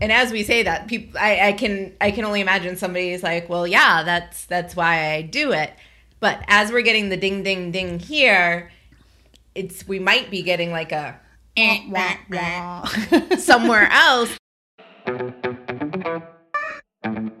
And as we say that, people, I, I can, I can only imagine somebody's like, well, yeah, that's that's why I do it. But as we're getting the ding, ding, ding here, it's we might be getting like a eh, Wah, wah. somewhere else.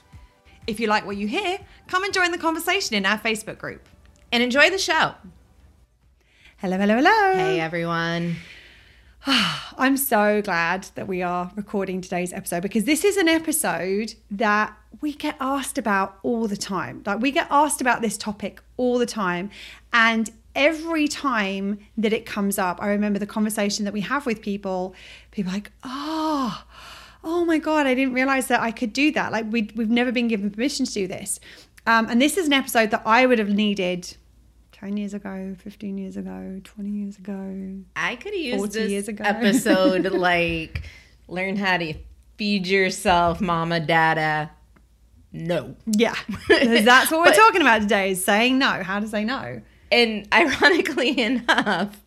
If you like what you hear, come and join the conversation in our Facebook group. And enjoy the show. Hello, hello, hello. Hey, everyone. I'm so glad that we are recording today's episode because this is an episode that we get asked about all the time. Like, we get asked about this topic all the time. And every time that it comes up, I remember the conversation that we have with people. People are like, oh, oh my God, I didn't realize that I could do that. Like, we, we've never been given permission to do this. Um, and this is an episode that I would have needed 10 years ago, 15 years ago, 20 years ago. I could have used 40 this years ago. episode like learn how to feed yourself, mama, dada. No. Yeah. that's what we're But- talking about today is saying no. How to say no. And ironically enough,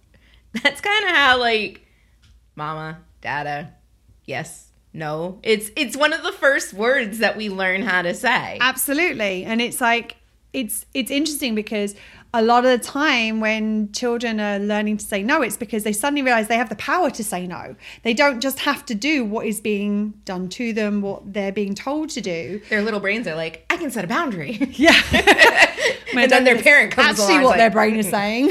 that's kind of how like mama, dada, yes, no. It's it's one of the first words that we learn how to say. Absolutely. And it's like it's it's interesting because a lot of the time when children are learning to say no, it's because they suddenly realize they have the power to say no. They don't just have to do what is being done to them, what they're being told to do. Their little brains are like, I can set a boundary. Yeah. and then their parent comes actually along, what it's their brain is saying.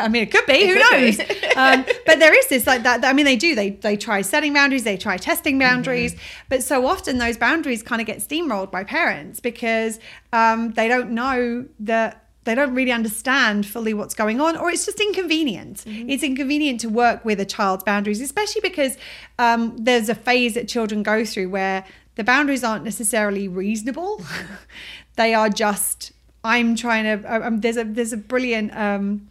I mean, it could be. Who could knows? be. um, but there is this like that. I mean, they do. They they try setting boundaries. They try testing boundaries. But so often those boundaries kind of get steamrolled by parents because um, they don't know that. They don't really understand fully what's going on, or it's just inconvenient. It's inconvenient to work with a child's boundaries, especially because um, there's a phase that children go through where the boundaries aren't necessarily reasonable. they are just I'm trying to. Um, there's a there's a brilliant um,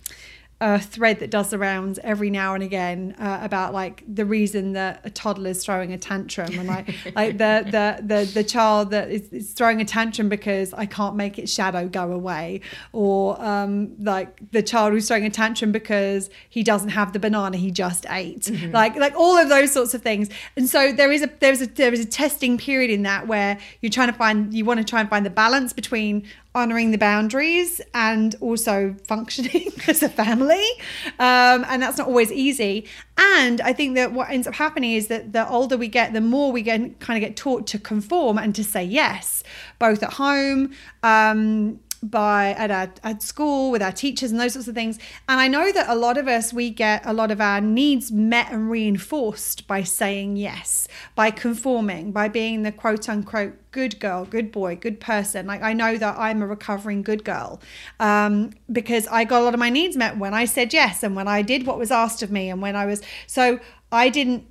uh, thread that does the rounds every now and again uh, about like the reason that a toddler is throwing a tantrum and like like the the the the child that is, is throwing a tantrum because I can't make its shadow go away, or um, like the child who's throwing a tantrum because he doesn't have the banana he just ate, like like all of those sorts of things. And so there is a there's a there is a testing period in that where you're trying to find you want to try and find the balance between honoring the boundaries and also functioning as a family. Um, and that's not always easy. And i think that what ends up happening is that the older we get the more we get kind of get taught to conform and to say yes both at home um, by at our at school with our teachers and those sorts of things. And i know that a lot of us we get a lot of our needs met and reinforced by saying yes by conforming by being the quote unquote good girl good boy good person. Like i know that i'm a recovering good girl um, because i got a lot of my needs met when i said yes and when i did what was asked of me and when i was so i didn't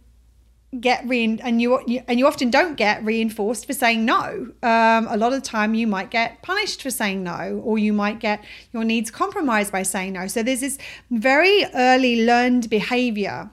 get re and you, you and you often don't get reinforced for saying no. Um, a lot of the time, you might get punished for saying no, or you might get your needs compromised by saying no. So there's this very early learned behavior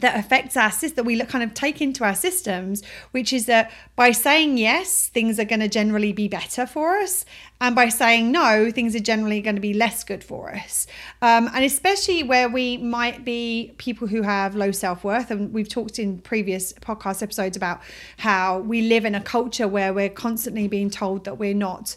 that affects our system that we kind of take into our systems which is that by saying yes things are going to generally be better for us. And by saying no things are generally going to be less good for us. Um, and especially where we might be people who have low self-worth and we've talked in previous podcast episodes about how we live in a culture where we're constantly being told that we're not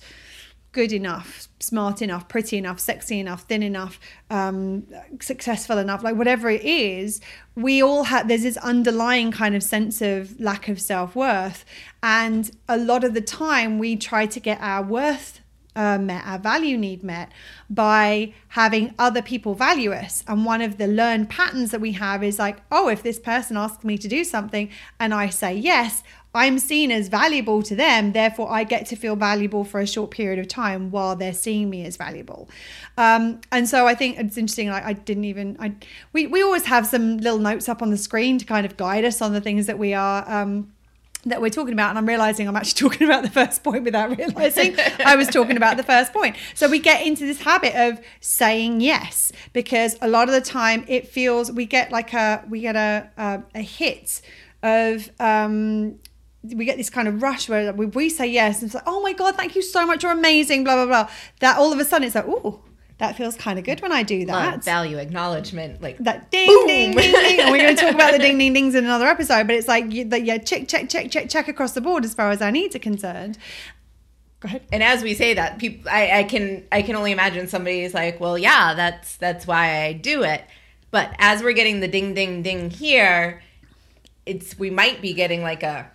good enough, smart enough, pretty enough, sexy enough, thin enough, um, successful enough, like whatever it is, we all have, there's this underlying kind of sense of lack of self worth. And a lot of the time we try to get our worth uh, met, our value need met by having other people value us. And one of the learned patterns that we have is like, oh, if this person asks me to do something and I say yes, I'm seen as valuable to them, therefore I get to feel valuable for a short period of time while they're seeing me as valuable. Um, and so I think it's interesting. Like I didn't even I we we always have some little notes up on the screen to kind of guide us on the things that we are. Um, that we're talking about and I'm realizing I'm actually talking about the first point without realizing I was talking about the first point. So we get into this habit of saying yes because a lot of the time it feels we get like a we get a a, a hit of um we get this kind of rush where we, we say yes and it's like, oh my God, thank you so much. You're amazing, blah, blah, blah. That all of a sudden it's like, oh, that feels kind of good when I do that. Love, value, acknowledgement, like that ding, ding, ding, ding. And we're going to talk about the ding, ding, dings in another episode, but it's like, you, the, yeah, check, check, check, check, check across the board as far as our needs are concerned. Go ahead. And as we say that, people, I, I can, I can only imagine somebody's like, well, yeah, that's, that's why I do it. But as we're getting the ding, ding, ding here, it's, we might be getting like a,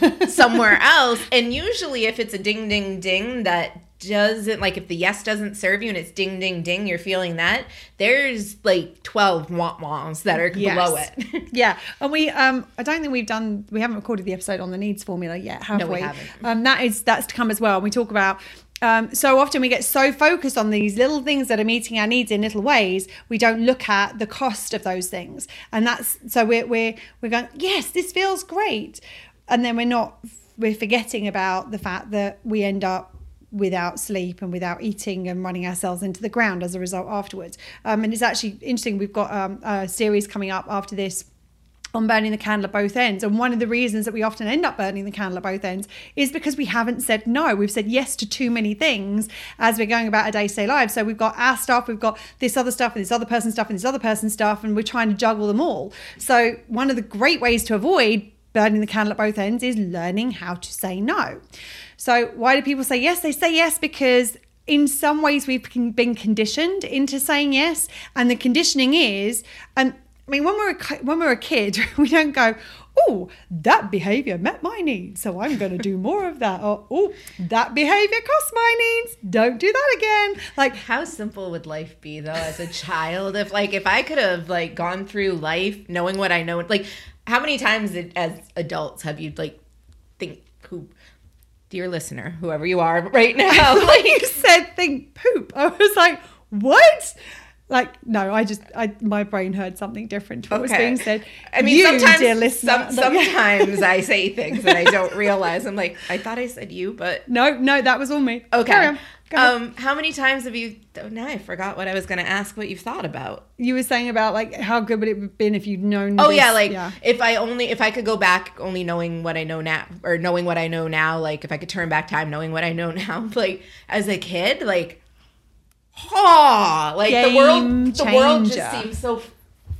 somewhere else. And usually, if it's a ding, ding, ding that doesn't like if the yes doesn't serve you and it's ding, ding, ding, you're feeling that. There's like twelve wah wahs that are yes. below it. yeah, and we um I don't think we've done we haven't recorded the episode on the needs formula yet, have no, we? we. Um, that is that's to come as well. and We talk about um, so often we get so focused on these little things that are meeting our needs in little ways, we don't look at the cost of those things. And that's so we're we're we're going, yes, this feels great, and then we're not we're forgetting about the fact that we end up without sleep and without eating and running ourselves into the ground as a result afterwards. Um, and it's actually interesting. We've got um, a series coming up after this on burning the candle at both ends. And one of the reasons that we often end up burning the candle at both ends is because we haven't said no. We've said yes to too many things as we're going about our day to day lives. So we've got our stuff, we've got this other stuff, and this other person's stuff, and this other person's stuff, and we're trying to juggle them all. So one of the great ways to avoid burning the candle at both ends is learning how to say no. So why do people say yes? They say yes because in some ways we've been conditioned into saying yes and the conditioning is and I mean, when we're a, when we're a kid, we don't go, "Oh, that behavior met my needs, so I'm going to do more of that." Or, "Oh, that behavior cost my needs. Don't do that again." Like, how simple would life be though as a child? If like if I could have like gone through life knowing what I know, like how many times as adults have you like think poop? Dear listener, whoever you are right now, like you said, think poop. I was like, what? Like no i just i my brain heard something different to what okay. was being said. I mean you, sometimes dear listener, some, sometimes i say things and i don't realize. I'm like i thought i said you but no no that was all me. Okay. Um how many times have you oh, now i forgot what i was going to ask what you've thought about. You were saying about like how good would it have been if you'd known oh this? yeah like yeah. if i only if i could go back only knowing what i know now or knowing what i know now like if i could turn back time knowing what i know now like as a kid like oh, like Game the world, changer. the world just seems so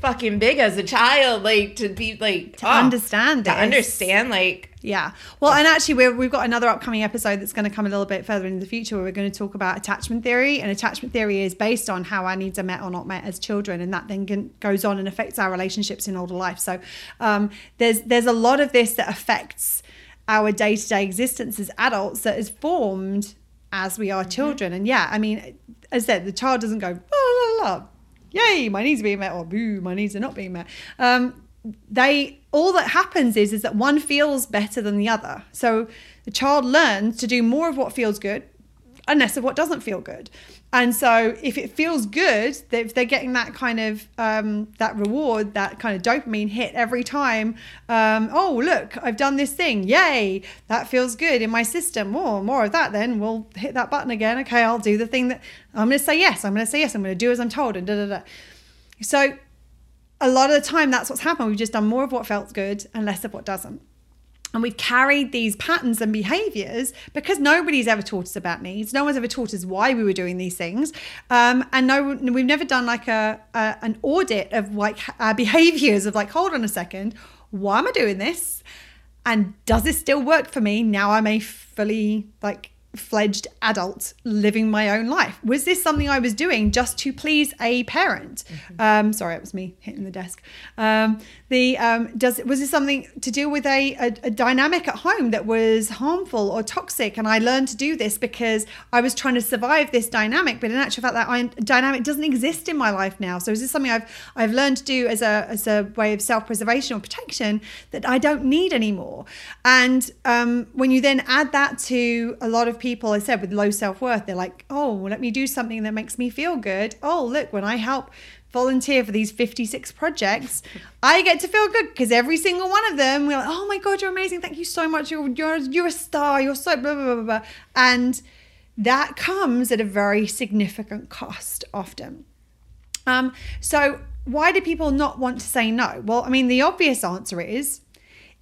fucking big as a child, like to be like to oh, understand to understand, like yeah. Well, and actually, we we've got another upcoming episode that's going to come a little bit further in the future where we're going to talk about attachment theory. And attachment theory is based on how our needs are met or not met as children, and that then can, goes on and affects our relationships in older life. So um, there's there's a lot of this that affects our day to day existence as adults that is formed as we are mm-hmm. children. And yeah, I mean, as I said, the child doesn't go, oh, la, la, yay, my needs are being met, or boo, my needs are not being met. Um, they all that happens is is that one feels better than the other. So the child learns to do more of what feels good and less of what doesn't feel good. And so if it feels good, if they're getting that kind of um, that reward, that kind of dopamine hit every time, um, oh look, I've done this thing, yay, that feels good in my system. More, more of that. Then we'll hit that button again. Okay, I'll do the thing that I'm going to say yes. I'm going to say yes. I'm going to do as I'm told, and da da da. So a lot of the time, that's what's happened. We've just done more of what felt good and less of what doesn't. And we've carried these patterns and behaviors because nobody's ever taught us about needs. No one's ever taught us why we were doing these things. Um, and no, we've never done like a, a, an audit of like our behaviors of like, hold on a second, why am I doing this? And does this still work for me now I'm a fully like fledged adult living my own life? Was this something I was doing just to please a parent? Um, sorry, it was me hitting the desk. Um, the um, does was this something to do with a, a, a dynamic at home that was harmful or toxic? And I learned to do this because I was trying to survive this dynamic, but in actual fact, that I, dynamic doesn't exist in my life now. So is this something I've I've learned to do as a as a way of self preservation or protection that I don't need anymore? And um, when you then add that to a lot of people, I said with low self worth, they're like, oh, let me do something that makes me feel good. Oh, look, when I help volunteer for these 56 projects, I get to feel good because every single one of them, we're like, oh my God, you're amazing. Thank you so much. You're, you're, you're a star. You're so blah, blah, blah, blah. And that comes at a very significant cost often. Um, so, why do people not want to say no? Well, I mean, the obvious answer is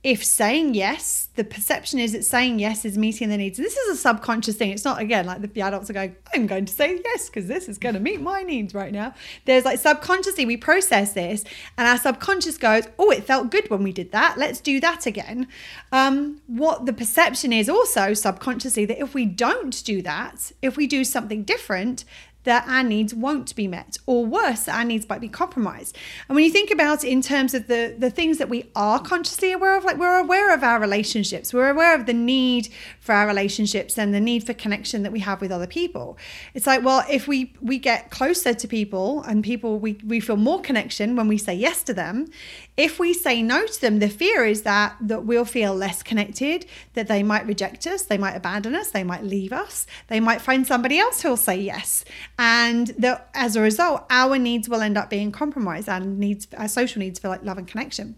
if saying yes, the perception is that saying yes is meeting the needs. This is a subconscious thing. It's not, again, like the adults are going, I'm going to say yes because this is going to meet my needs right now. There's like subconsciously, we process this and our subconscious goes, Oh, it felt good when we did that. Let's do that again. Um, what the perception is also subconsciously that if we don't do that, if we do something different, that our needs won't be met, or worse, that our needs might be compromised. And when you think about it in terms of the, the things that we are consciously aware of, like we're aware of our relationships, we're aware of the need for our relationships and the need for connection that we have with other people. It's like, well, if we we get closer to people and people we, we feel more connection when we say yes to them, if we say no to them, the fear is that that we'll feel less connected, that they might reject us, they might abandon us, they might leave us, they might find somebody else who'll say yes and that as a result our needs will end up being compromised and needs our social needs for like love and connection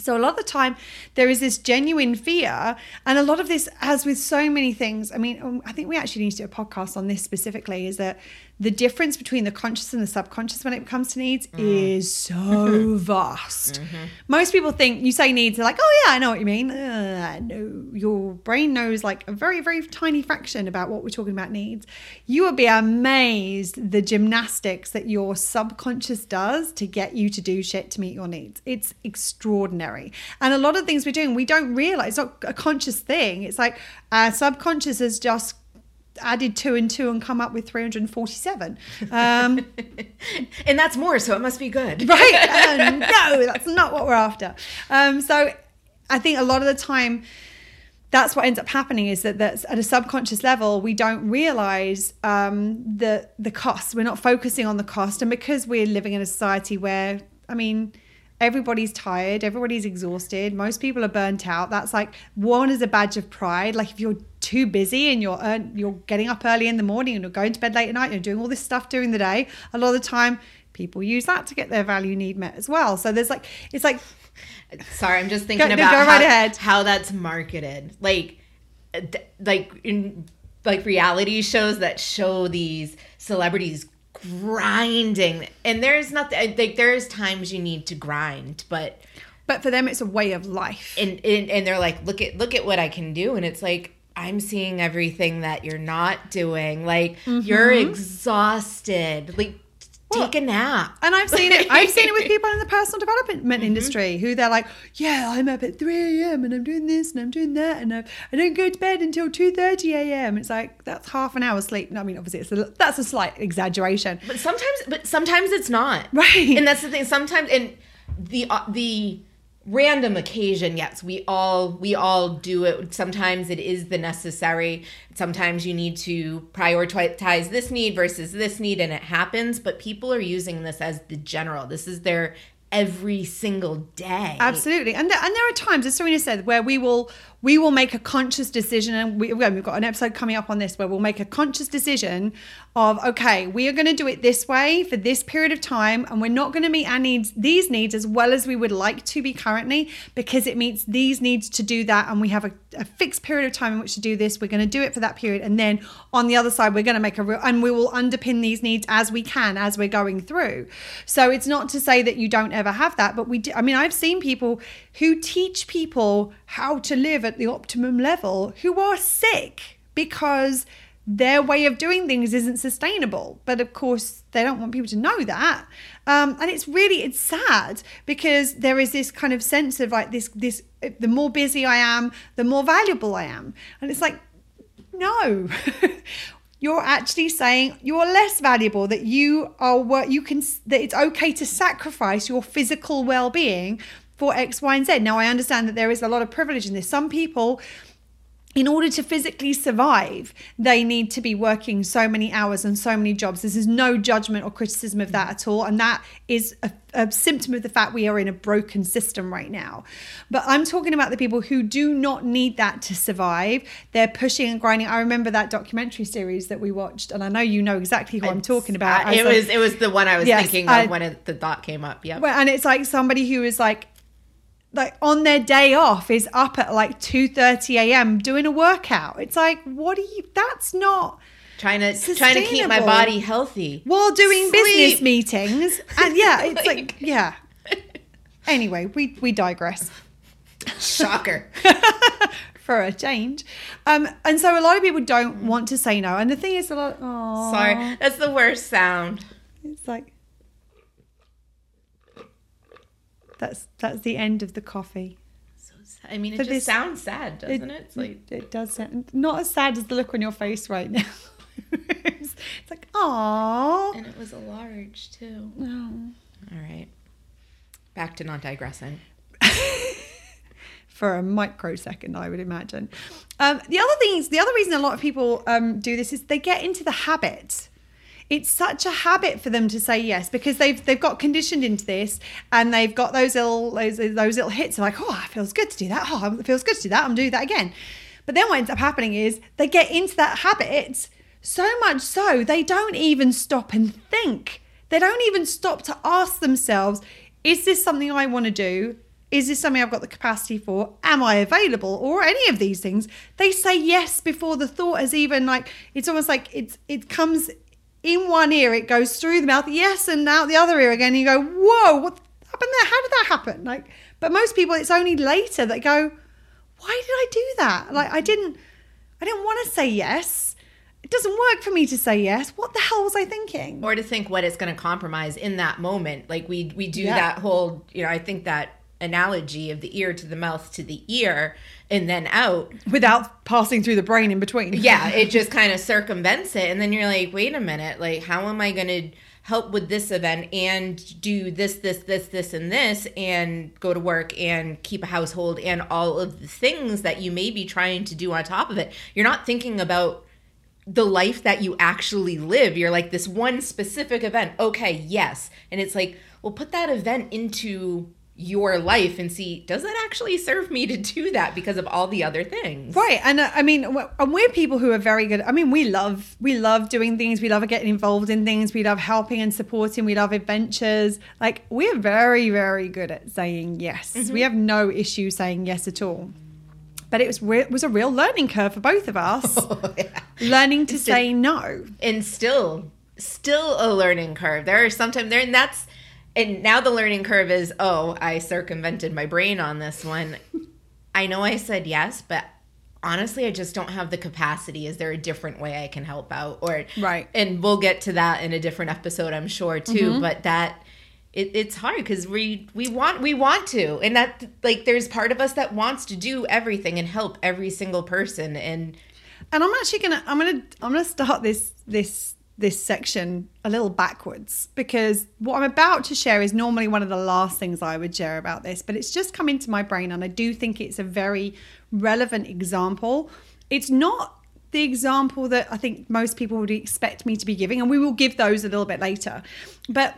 so a lot of the time there is this genuine fear and a lot of this as with so many things i mean um, i think we actually need to do a podcast on this specifically is that the difference between the conscious and the subconscious when it comes to needs mm. is so vast. Mm-hmm. Most people think you say needs, they're like, oh yeah, I know what you mean. Uh, no, your brain knows like a very, very tiny fraction about what we're talking about needs. You will be amazed the gymnastics that your subconscious does to get you to do shit to meet your needs. It's extraordinary. And a lot of things we're doing, we don't realize it's not a conscious thing. It's like our subconscious has just added two and two and come up with 347. Um, and that's more, so it must be good. right. Uh, no, that's not what we're after. Um, so I think a lot of the time, that's what ends up happening is that that's at a subconscious level we don't realize um, the the cost we're not focusing on the cost and because we're living in a society where i mean everybody's tired everybody's exhausted most people are burnt out. That's like one is a badge of pride. Like if you're too busy and you're uh, you're getting up early in the morning and you're going to bed late at night and you're doing all this stuff during the day a lot of the time people use that to get their value need met as well. So there's like it's like sorry i'm just thinking go, about go how, right how that's marketed. Like like in like reality shows that show these celebrities grinding and there's nothing like there's times you need to grind but but for them it's a way of life and, and and they're like look at look at what i can do and it's like I'm seeing everything that you're not doing. Like mm-hmm. you're exhausted. Like well, take a nap. And I've seen it. I've seen it with people in the personal development mm-hmm. industry who they're like, "Yeah, I'm up at 3 a.m. and I'm doing this and I'm doing that and I, I don't go to bed until 2:30 a.m." It's like that's half an hour sleep. I mean, obviously, it's a, that's a slight exaggeration. But sometimes, but sometimes it's not. Right. And that's the thing. Sometimes, and the uh, the random occasion yes we all we all do it. Sometimes it is the necessary. Sometimes you need to prioritize this need versus this need and it happens but people are using this as the general. This is their every single day. Absolutely. And and there are times as serena said where we will we will make a conscious decision and we, we've got an episode coming up on this where we'll make a conscious decision of okay we are going to do it this way for this period of time and we're not going to meet our needs these needs as well as we would like to be currently because it meets these needs to do that and we have a, a fixed period of time in which to do this we're going to do it for that period and then on the other side we're going to make a real and we will underpin these needs as we can as we're going through. So it's not to say that you don't ever have that but we do i mean i've seen people who teach people how to live at the optimum level who are sick because their way of doing things isn't sustainable. But of course they don't want people to know that. Um, and it's really it's sad because there is this kind of sense of like this this the more busy i am the more valuable i am. And it's like no. you're actually saying you're less valuable that you are what you can that it's okay to sacrifice your physical well-being for x y and z now i understand that there is a lot of privilege in this some people in order to physically survive, they need to be working so many hours and so many jobs. This is no judgment or criticism of that at all. And that is a, a, symptom of the fact we are in a broken system right now. But I'm talking about the people who do not need that to survive. They're pushing and grinding. I remember that documentary series that we watched, and I know you know exactly who it's, I'm talking about. Uh, it was it was the one I was yes, thinking of when it, the thought came up. Yeah. And it's like somebody who is like like on their day off is up at like 2:30 a.m. doing a workout. It's like what are you that's not trying to trying to keep my body healthy while doing Sleep. business meetings. And yeah, it's like, like yeah. Anyway, we we digress. Shocker. For a change. Um, and so a lot of people don't want to say no. And the thing is a lot oh Sorry. That's the worst sound. It's like That's that's the end of the coffee. So sad. I mean, it just this, sounds sad, doesn't it? It, like, it does sound not as sad as the look on your face right now. it's, it's, like, oh. And it was a large too. Oh. All right. Back to not digressing. For a microsecond, I would imagine. Um, the other thing is, the other reason a lot of people um, do this is they get into the habit it's such a habit for them to say yes because they've they've got conditioned into this and they've got those little those, those little hits of like oh it feels good to do that oh it feels good to do that I'm doing that again but then what ends up happening is they get into that habit so much so they don't even stop and think they don't even stop to ask themselves is this something I want to do is this something I've got the capacity for? Am I available? Or any of these things? They say yes before the thought has even like it's almost like it's it comes in one ear, it goes through the mouth, yes, and out the other ear again. you go, whoa, what happened there? How did that happen? Like, but most people, it's only later that go, why did I do that? Like, I didn't, I didn't want to say yes. It doesn't work for me to say yes. What the hell was I thinking? Or to think what it's going to compromise in that moment. Like we we do yeah. that whole, you know, I think that analogy of the ear to the mouth to the ear and then out without passing through the brain in between. yeah, it just kind of circumvents it and then you're like, "Wait a minute, like how am I going to help with this event and do this this this this and this and go to work and keep a household and all of the things that you may be trying to do on top of it." You're not thinking about the life that you actually live. You're like this one specific event. Okay, yes. And it's like, well, put that event into your life and see does it actually serve me to do that because of all the other things? Right and uh, i mean and we're people who are very good i mean we love we love doing things we love getting involved in things we love helping and supporting we love adventures. Like we're very very good at saying yes. Mm-hmm. we have no issue saying yes at all. But it was it was a real learning curve for both of us. Oh, yeah. learning to say no. And still still a learning curve. There are sometimes there and that's and now the learning curve is oh i circumvented my brain on this one. I know i said yes but honestly i just don't have the capacity. Is there a different way i can help out? Or right. and we'll get to that in a different episode i'm sure too mm-hmm. but that it, it's hard because we we want we want to. And that like there's part of us that wants to do everything and help every single person. And and i'm actually gonna i'm gonna i'm gonna start this this this section a little backwards because what I'm about to share is normally one of the last things I would share about this, but it's just come into my brain and I do think it's a very relevant example. It's not the example that I think most people would expect me to be giving, and we will give those a little bit later. But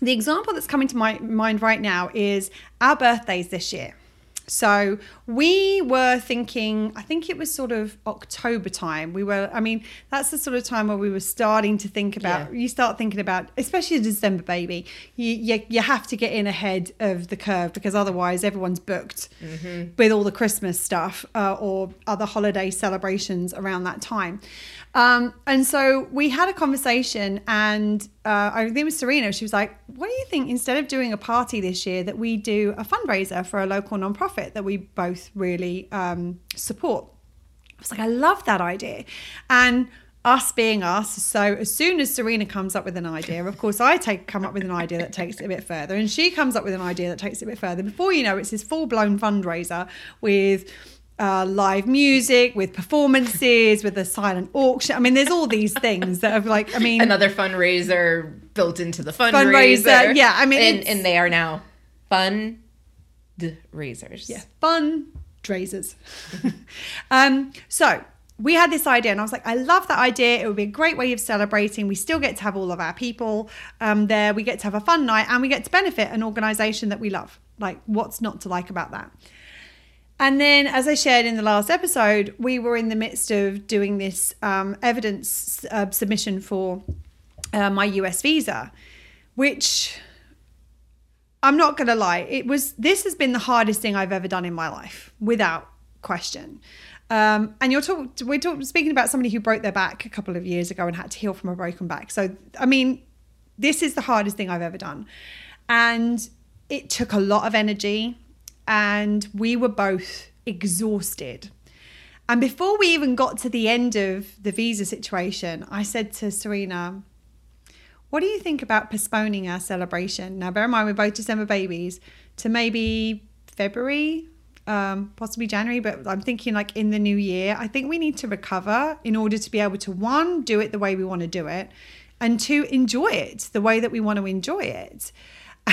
the example that's coming to my mind right now is our birthdays this year. So we were thinking, I think it was sort of October time. We were, I mean, that's the sort of time where we were starting to think about, yeah. you start thinking about, especially a December baby, you, you, you, have to get in ahead of the curve because otherwise everyone's booked mm-hmm. with all the Christmas stuff uh, or other holiday celebrations around that time. Um, and so we had a conversation, and uh, I think it was Serena. She was like, "What do you think? Instead of doing a party this year, that we do a fundraiser for a local nonprofit that we both really um, support." I was like, "I love that idea," and us being us. So as soon as Serena comes up with an idea, of course I take come up with an idea that takes it a bit further, and she comes up with an idea that takes it a bit further. Before you know, it's this full blown fundraiser with uh, live music, with performances, with a silent auction. I mean, there's all these things that have like, I mean, Another fundraiser built into the fundraiser. Fundraiser, yeah, I mean, and, and they are now fun raisers. yeah, fun drazers. um, so we had this idea, and I was like, I love that idea. It would be a great way of celebrating. We still get to have all of our people um, there. We get to have a fun night, and we get to benefit an organization that we love. Like, what's not to like about that? And then, as I shared in the last episode, we were in the midst of doing this um, evidence uh, submission for uh, my US visa, which I'm not going to lie, it was this has been the hardest thing I've ever done in my life, without question. Um, and you're talking, we're talking, speaking about somebody who broke their back a couple of years ago and had to heal from a broken back. So, I mean, this is the hardest thing I've ever done. And it took a lot of energy, and we were both exhausted. And before we even got to the end of the visa situation, I said to Serena, what do you think about postponing our celebration? Now, bear in mind, we're both December babies to maybe February, um, possibly January, but I'm thinking like in the new year. I think we need to recover in order to be able to, one, do it the way we want to do it, and two, enjoy it the way that we want to enjoy it.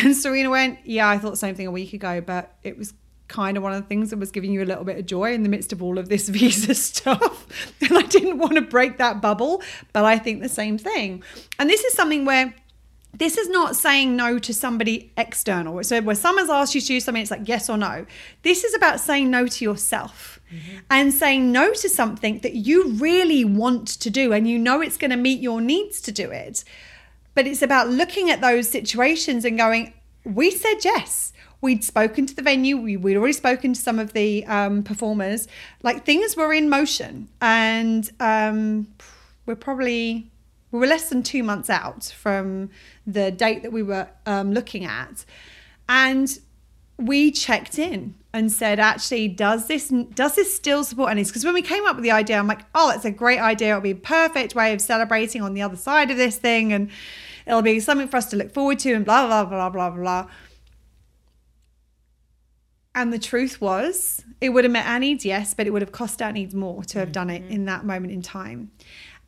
And Serena went, Yeah, I thought the same thing a week ago, but it was kind of one of the things that was giving you a little bit of joy in the midst of all of this visa stuff. And I didn't want to break that bubble, but I think the same thing. And this is something where this is not saying no to somebody external. So where someone's asked you to do something, it's like yes or no. This is about saying no to yourself mm-hmm. and saying no to something that you really want to do and you know it's going to meet your needs to do it. But it's about looking at those situations and going, we said yes. We'd spoken to the venue. We, we'd already spoken to some of the um, performers. Like things were in motion, and um, we're probably we were less than two months out from the date that we were um, looking at, and we checked in and said, actually, does this does this still support needs? Because when we came up with the idea, I'm like, oh, that's a great idea. It'll be a perfect way of celebrating on the other side of this thing, and it'll be something for us to look forward to, and blah blah blah blah blah. And the truth was, it would have met our needs, yes, but it would have cost our needs more to have done it mm-hmm. in that moment in time.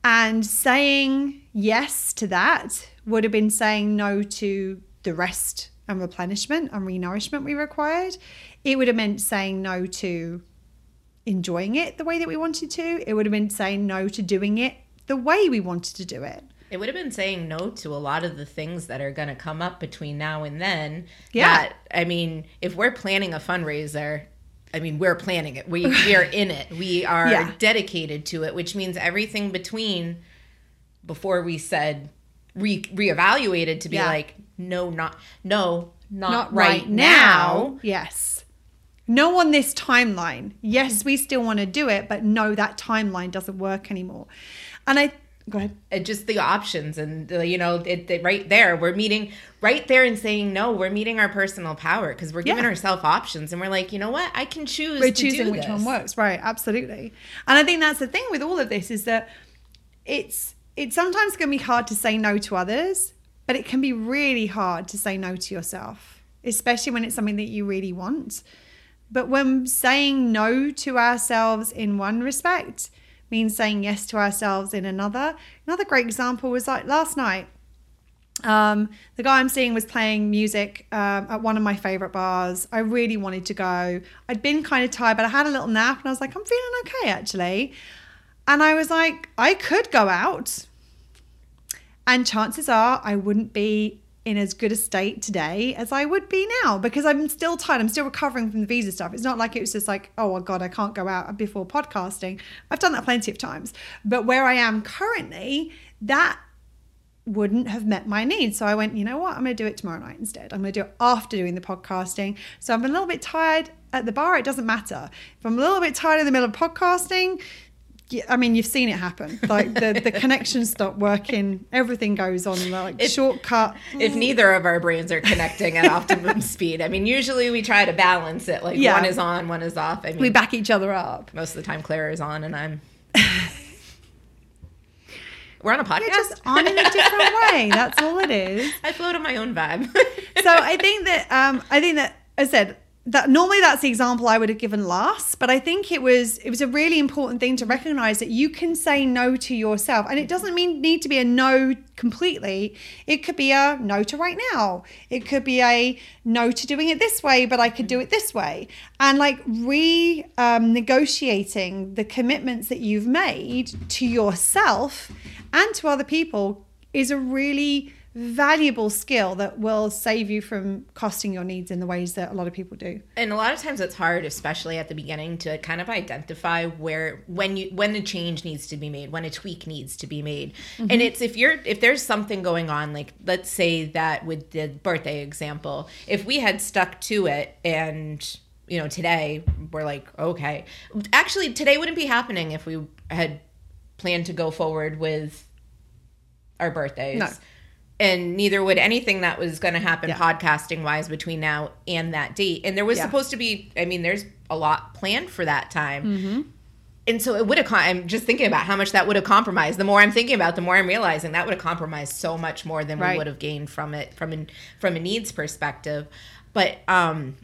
And saying yes to that would have been saying no to the rest and replenishment and renourishment we required. It would have meant saying no to enjoying it the way that we wanted to. It would have been saying no to doing it the way we wanted to do it. It would have been saying no to a lot of the things that are going to come up between now and then. Yeah. That, I mean, if we're planning a fundraiser, I mean, we're planning it. We we are in it. We are Yeah. dedicated to it, which means everything between before we said re reevaluated to be Yeah. like, no, not no, not, not right, now. Yes. No on this timeline. Yes, we still want to do it, but no, that timeline doesn't work anymore. And I go ahead. Uh, just the options and uh, you know it, it- right there we're meeting right there and saying no we're meeting our personal power because we're giving Yeah. ourselves options and we're like you know what i can choose We're choosing which one works, right? Absolutely. And I think that's the thing with all of this is that it's it's sometimes going to be hard to say no to others, but it can be really hard to say no to yourself, especially when it's something that you really want. But when saying no to ourselves in one respect means saying yes to ourselves in another. Another great example was like last night. Um, the guy I'm seeing was playing music um, at one of my favorite bars. I really wanted to go. I'd been kind of tired, but I had a little nap and I was like, I'm feeling okay actually. And I was like, I could go out. And chances are I wouldn't be in as good a state today as I would be now because I'm still tired. I'm still recovering from the visa stuff. It's not like it was just like, oh my God, I can't go out before podcasting. I've done that plenty of times. But where I am currently, that wouldn't have met my needs. So I went, you know what? I'm going to do it tomorrow night instead. I'm going to do it after doing the podcasting. So I'm a little bit tired at the bar. It doesn't matter. If I'm a little bit tired in the middle of podcasting, yeah, I mean, you've seen it happen. Like the, the connections stop working. Everything goes on like If- shortcut. if neither of our brains are connecting at optimum speed i mean usually we try to balance it like Yeah. one is on one is off i mean we back each other up. most of the time claire is on and i'm we're on a podcast You're just on in a different way. That's all it is. i float on my own vibe so I think that um, I think that I said that normally that's the example I would have given last, but I think it was it was a really important thing to recognize that you can say no to yourself, and it doesn't mean need to be a no completely. It could be a no to right now. It could be a no to doing it this way, but I could do it this way, and like re um, negotiating the commitments that you've made to yourself and to other people is a really valuable skill that will save you from costing your needs in the ways that a lot of people do. And a lot of times it's hard, especially at the beginning, to kind of identify where when you when a change needs to be made, when a tweak needs to be made. Mm-hmm. And it's if you're if there's something going on, like let's say that with the birthday example, if we had stuck to it and you know today we're like okay actually today wouldn't be happening if we had planned to go forward with our birthdays No. And neither would anything that was going to happen Yeah. podcasting wise between now and that date and there was Yeah. supposed to be i mean there's a lot planned for that time Mm-hmm. and so it would have com- i'm just thinking about how much that would have compromised the more i'm thinking about the more i'm realizing that would have compromised so much more than Right. we would have gained from it from an from a needs perspective but um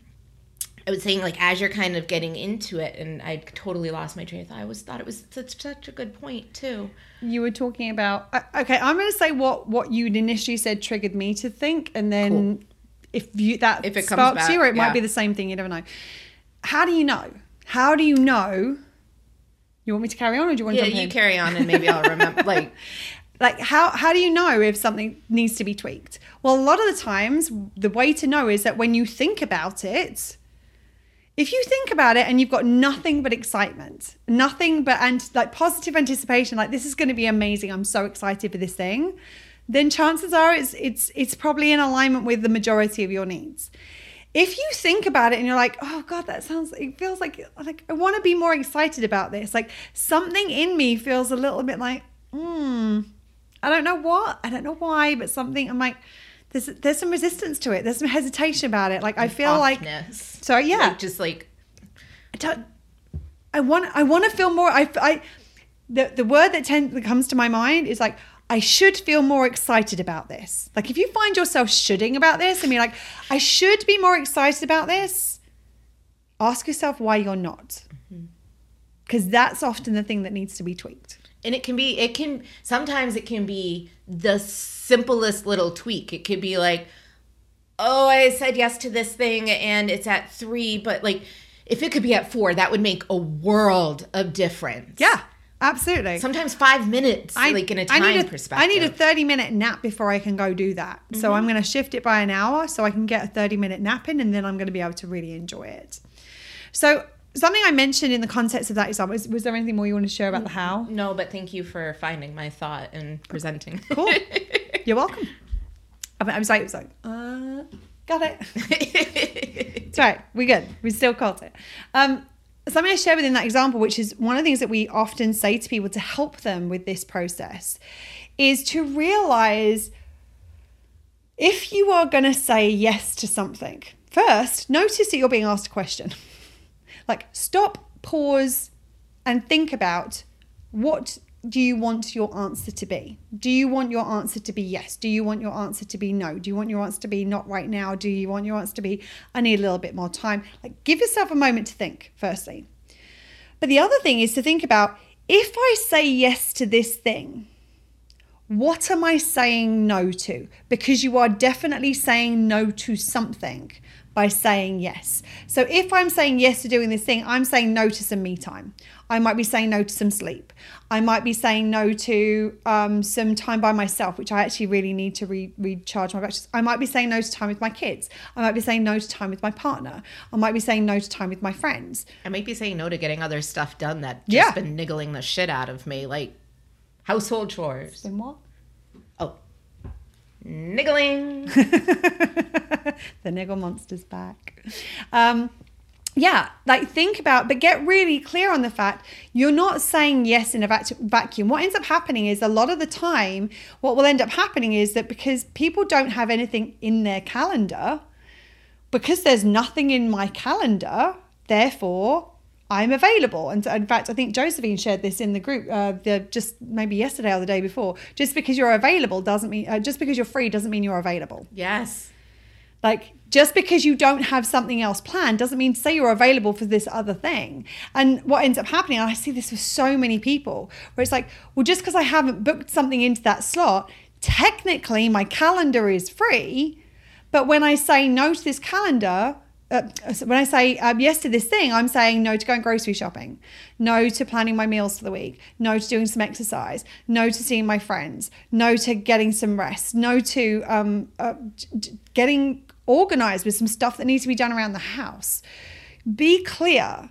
I was saying like as you're kind of getting into it, and I totally lost my train of thought. I was thought it was such such a good point too. You were talking about uh, okay. I'm going to say what what you initially said triggered me to think, and then if you that If it comes sparks you, or it might be the same thing. You never know. How do you know? How do you know? You want me to carry on, or do you want Yeah, to you in? carry on, and maybe I'll remember. Like like how how do you know if something needs to be tweaked well a lot of the times the way to know is that when you think about it if you think about it and you've got nothing but excitement nothing but and like positive anticipation like this is going to be amazing i'm so excited for this thing then chances are it's it's it's probably in alignment with the majority of your needs. If you think about it and you're like oh god that sounds it feels like like i want to be more excited about this like something in me feels a little bit like hmm I don't know what, I don't know why, but something I'm like, there's there's some resistance to it. There's some hesitation about it. Like I feel like, so yeah, Like, just like I don't. I want I want to feel more. I I the the word that tends that comes to my mind is like I should feel more excited about this. Like if you find yourself shoulding about this and you're like I should be more excited about this, ask yourself why you're not. Mm-hmm. Because that's often the thing that needs to be tweaked. And it can be it can sometimes it can be the simplest little tweak it could be like oh i said yes to this thing and it's at three but like if it could be at four that would make a world of difference Yeah, absolutely. sometimes five minutes I, like in a time I need a, perspective I need a 30 minute nap before I can go do that. So I'm mm-hmm. going to shift it by an hour so I can get a 30 minute nap in and then I'm going to be able to really enjoy it. So something I mentioned in the context of that example, was, was there anything more you want to share about the how? no but thank you for finding my thought and presenting Cool. You're welcome. I I was like, it was like, uh, got it. It's right. We good. We still caught it. Um, something I share within that example, which is one of the things that we often say to people to help them with this process, is to realize if you are going to say yes to something, first, notice that you're being asked a question. Like, stop, pause, and think about what do you want your answer to be? Do you want your answer to be yes? Do you want your answer to be no? Do you want your answer to be not right now? Do you want your answer to be I need a little bit more time? Like give yourself a moment to think, firstly. But the other thing is to think about if I say yes to this thing, what am I saying no to? Because you are definitely saying no to something by saying yes. So if I'm saying yes to doing this thing, I'm saying no to some me time. I might be saying no to some sleep. I might be saying no to um, some time by myself, which I actually really need to re- recharge my batteries. I might be saying no to time with my kids. I might be saying no to time with my partner. I might be saying no to time with my friends. i might be saying no to getting other stuff done that just Yeah. been niggling the shit out of me like household chores Then what? oh niggling the niggle monster's back. Um, yeah, like think about, but get really clear on the fact you're not saying yes in a vac- vacuum. What ends up happening is a lot of the time, what will end up happening is that because people don't have anything in their calendar, because there's nothing in my calendar, therefore I'm available. And in fact, I think Josephine shared this in the group uh, the, just maybe yesterday or the day before. Just because you're available doesn't mean, uh, just because you're free doesn't mean you're available. yes Like just because you don't have something else planned doesn't mean to say you're available for this other thing. And what ends up happening, and I see this with so many people, where it's like, well, just because I haven't booked something into that slot, technically my calendar is free. But when I say no to this calendar, uh, when I say um, yes to this thing, I'm saying no to going grocery shopping, no to planning my meals for the week, no to doing some exercise, no to seeing my friends, no to getting some rest, no to um, uh, getting organized with some stuff that needs to be done around the house. Be clear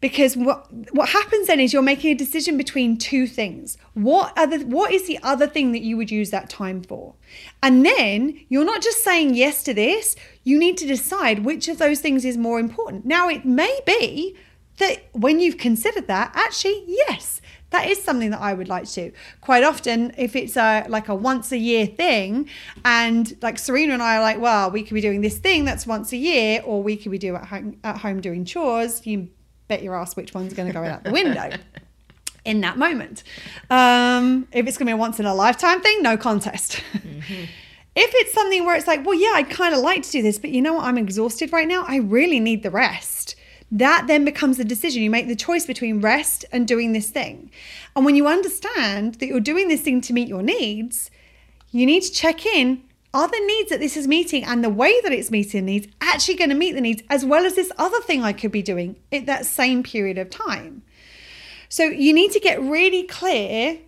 because what what happens then is you're making a decision between two things. What other what is the other thing that you would use that time for? And then you're not just saying yes to this you need to decide which of those things is more important. Now it may be that when you've considered that actually yes that is something that I would like to do. Quite often, if it's a like a once a year thing, and like Serena and I are like, well, we could be doing this thing that's once a year, or we could be doing at home at home doing chores. You bet your ass which one's going to go out the window. in that moment. Um, if it's going to be a once in a lifetime thing, no contest. Mm-hmm. if it's something where it's like, well, yeah, I'd kind of like to do this, but you know what? I'm exhausted right now. I really need the rest. That then becomes the decision. You make the choice between rest and doing this thing. And when you understand that you're doing this thing to meet your needs, you need to check in are the needs that this is meeting and the way that it's meeting needs actually going to meet the needs as well as this other thing I could be doing at that same period of time? So you need to get really clear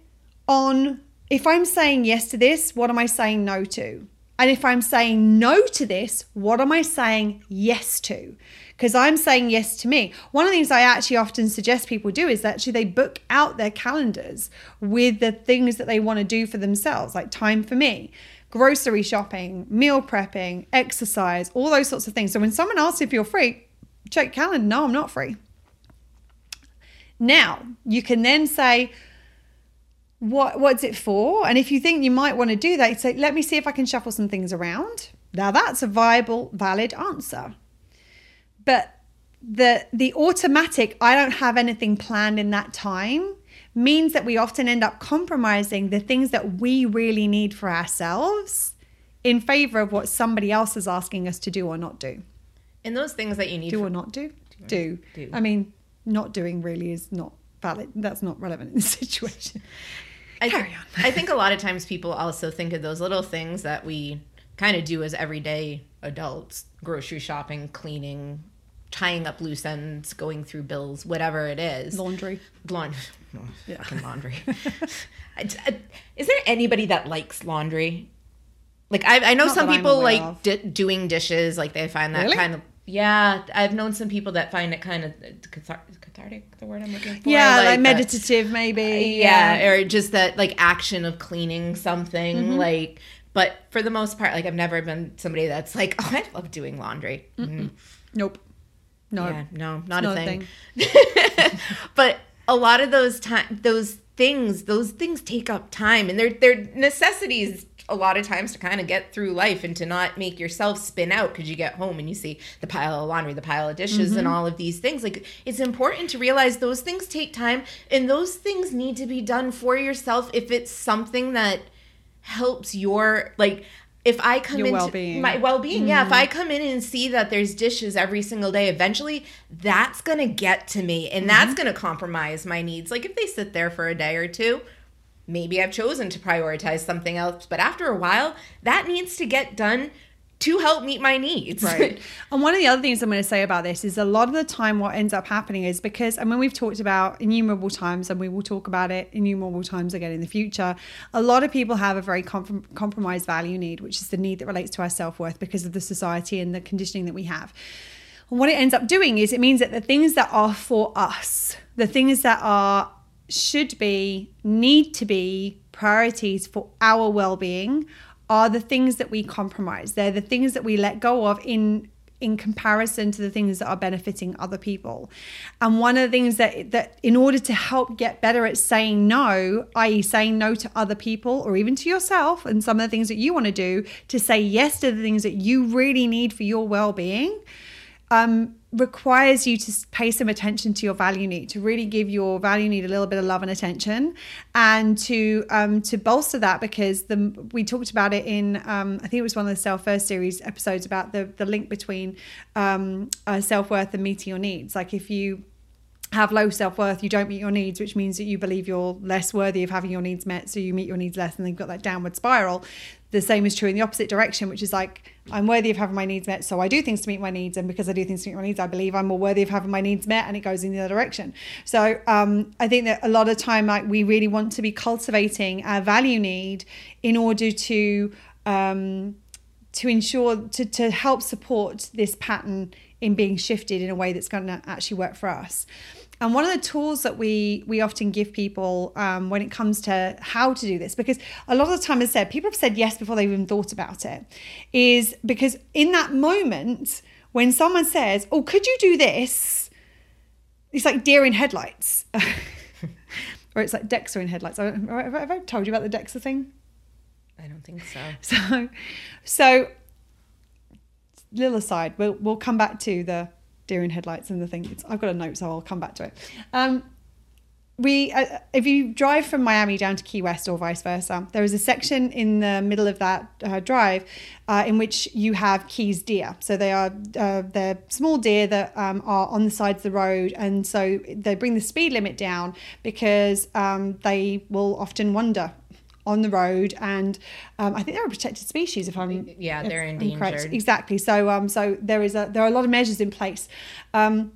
on if I'm saying yes to this, what am I saying no to? And if I'm saying no to this, what am I saying yes to? Because I'm saying yes to me. One of the things I actually often suggest people do is actually they book out their calendars with the things that they want to do for themselves, like time for me, grocery shopping, meal prepping, exercise, all those sorts of things. So when someone asks if you're free, check calendar. No, I'm not free. Now, you can then say, what what's it for? And if you think you might want to do that, say, let me see if I can shuffle some things around. Now that's a viable, valid answer. But the the automatic I don't have anything planned in that time means that we often end up compromising the things that we really need for ourselves in favor of what somebody else is asking us to do or not do. And those things that you need to do for- or not do, do. do. I mean, not doing really is not valid. That's not relevant in this situation. I Carry on. I think a lot of times people also think of those little things that we kind of do as everyday adults grocery shopping, cleaning, tying up loose ends, going through bills, whatever it is. Laundry. Laundry. Oh, yeah. laundry. is there anybody that likes laundry? Like I, I know Not some people like d- doing dishes, like they find that really? kind of. Yeah, I've known some people that find it kind of cathartic. The word I'm looking for. Yeah, like, like meditative, maybe. Uh, yeah, yeah, or just that like action of cleaning something, mm-hmm. like. But for the most part, like I've never been somebody that's like, oh, I love doing laundry. Mm-hmm. Nope. No, yeah, no, not, a thing. thing. but a lot of those time, those things, those things take up time, and they're they're necessities a lot of times to kind of get through life and to not make yourself spin out because you get home and you see the pile of laundry, the pile of dishes, mm-hmm. and all of these things. Like it's important to realize those things take time, and those things need to be done for yourself if it's something that helps your like if I come in well-being. my well-being, mm. yeah, if I mm-hmm. come in and see that there's dishes every single day, eventually that's going to get to me and mm-hmm. that's going to compromise my needs. Like if they sit there for a day or two, maybe I've chosen to prioritize something else, but after a while, that needs to get done to help meet my needs. Right. and one of the other things I'm going to say about this is a lot of the time what ends up happening is because, and when we've talked about innumerable times, and we will talk about it innumerable times again in the future, a lot of people have a very com- compromised value need, which is the need that relates to our self worth because of the society and the conditioning that we have. And what it ends up doing is it means that the things that are for us, the things that are should be, need to be priorities for our well being are the things that we compromise. They're the things that we let go of in in comparison to the things that are benefiting other people. And one of the things that that in order to help get better at saying no, i.e. saying no to other people or even to yourself and some of the things that you want to do, to say yes to the things that you really need for your well-being, um, requires you to pay some attention to your value need, to really give your value need a little bit of love and attention, and to um, to bolster that because the we talked about it in um, I think it was one of the self first series episodes about the the link between um, uh, self worth and meeting your needs. Like if you have low self worth, you don't meet your needs, which means that you believe you're less worthy of having your needs met, so you meet your needs less, and then you've got that downward spiral. The same is true in the opposite direction, which is like I'm worthy of having my needs met, so I do things to meet my needs, and because I do things to meet my needs, I believe I'm more worthy of having my needs met, and it goes in the other direction. So um, I think that a lot of time, like we really want to be cultivating our value need in order to um, to ensure to, to help support this pattern in being shifted in a way that's going to actually work for us and one of the tools that we we often give people um, when it comes to how to do this because a lot of the time as I said people have said yes before they've even thought about it is because in that moment when someone says oh could you do this? it's like deer in headlights. Or it's like Dexter in headlights. Have I, have I told you about the Dexter thing? I don't think so. so, so little aside, we'll we'll come back to the deer in headlights and the thing. It's, I've got a note, so I'll come back to it. Um, we, uh, if you drive from Miami down to Key West or vice versa, there is a section in the middle of that uh, drive uh, in which you have Keys deer. So they are uh, they're small deer that um, are on the sides of the road, and so they bring the speed limit down because um, they will often wander on the road, and um, I think they're a protected species. If I'm Yeah, they're I'm endangered. Exactly. So um, so there is a there are a lot of measures in place, um,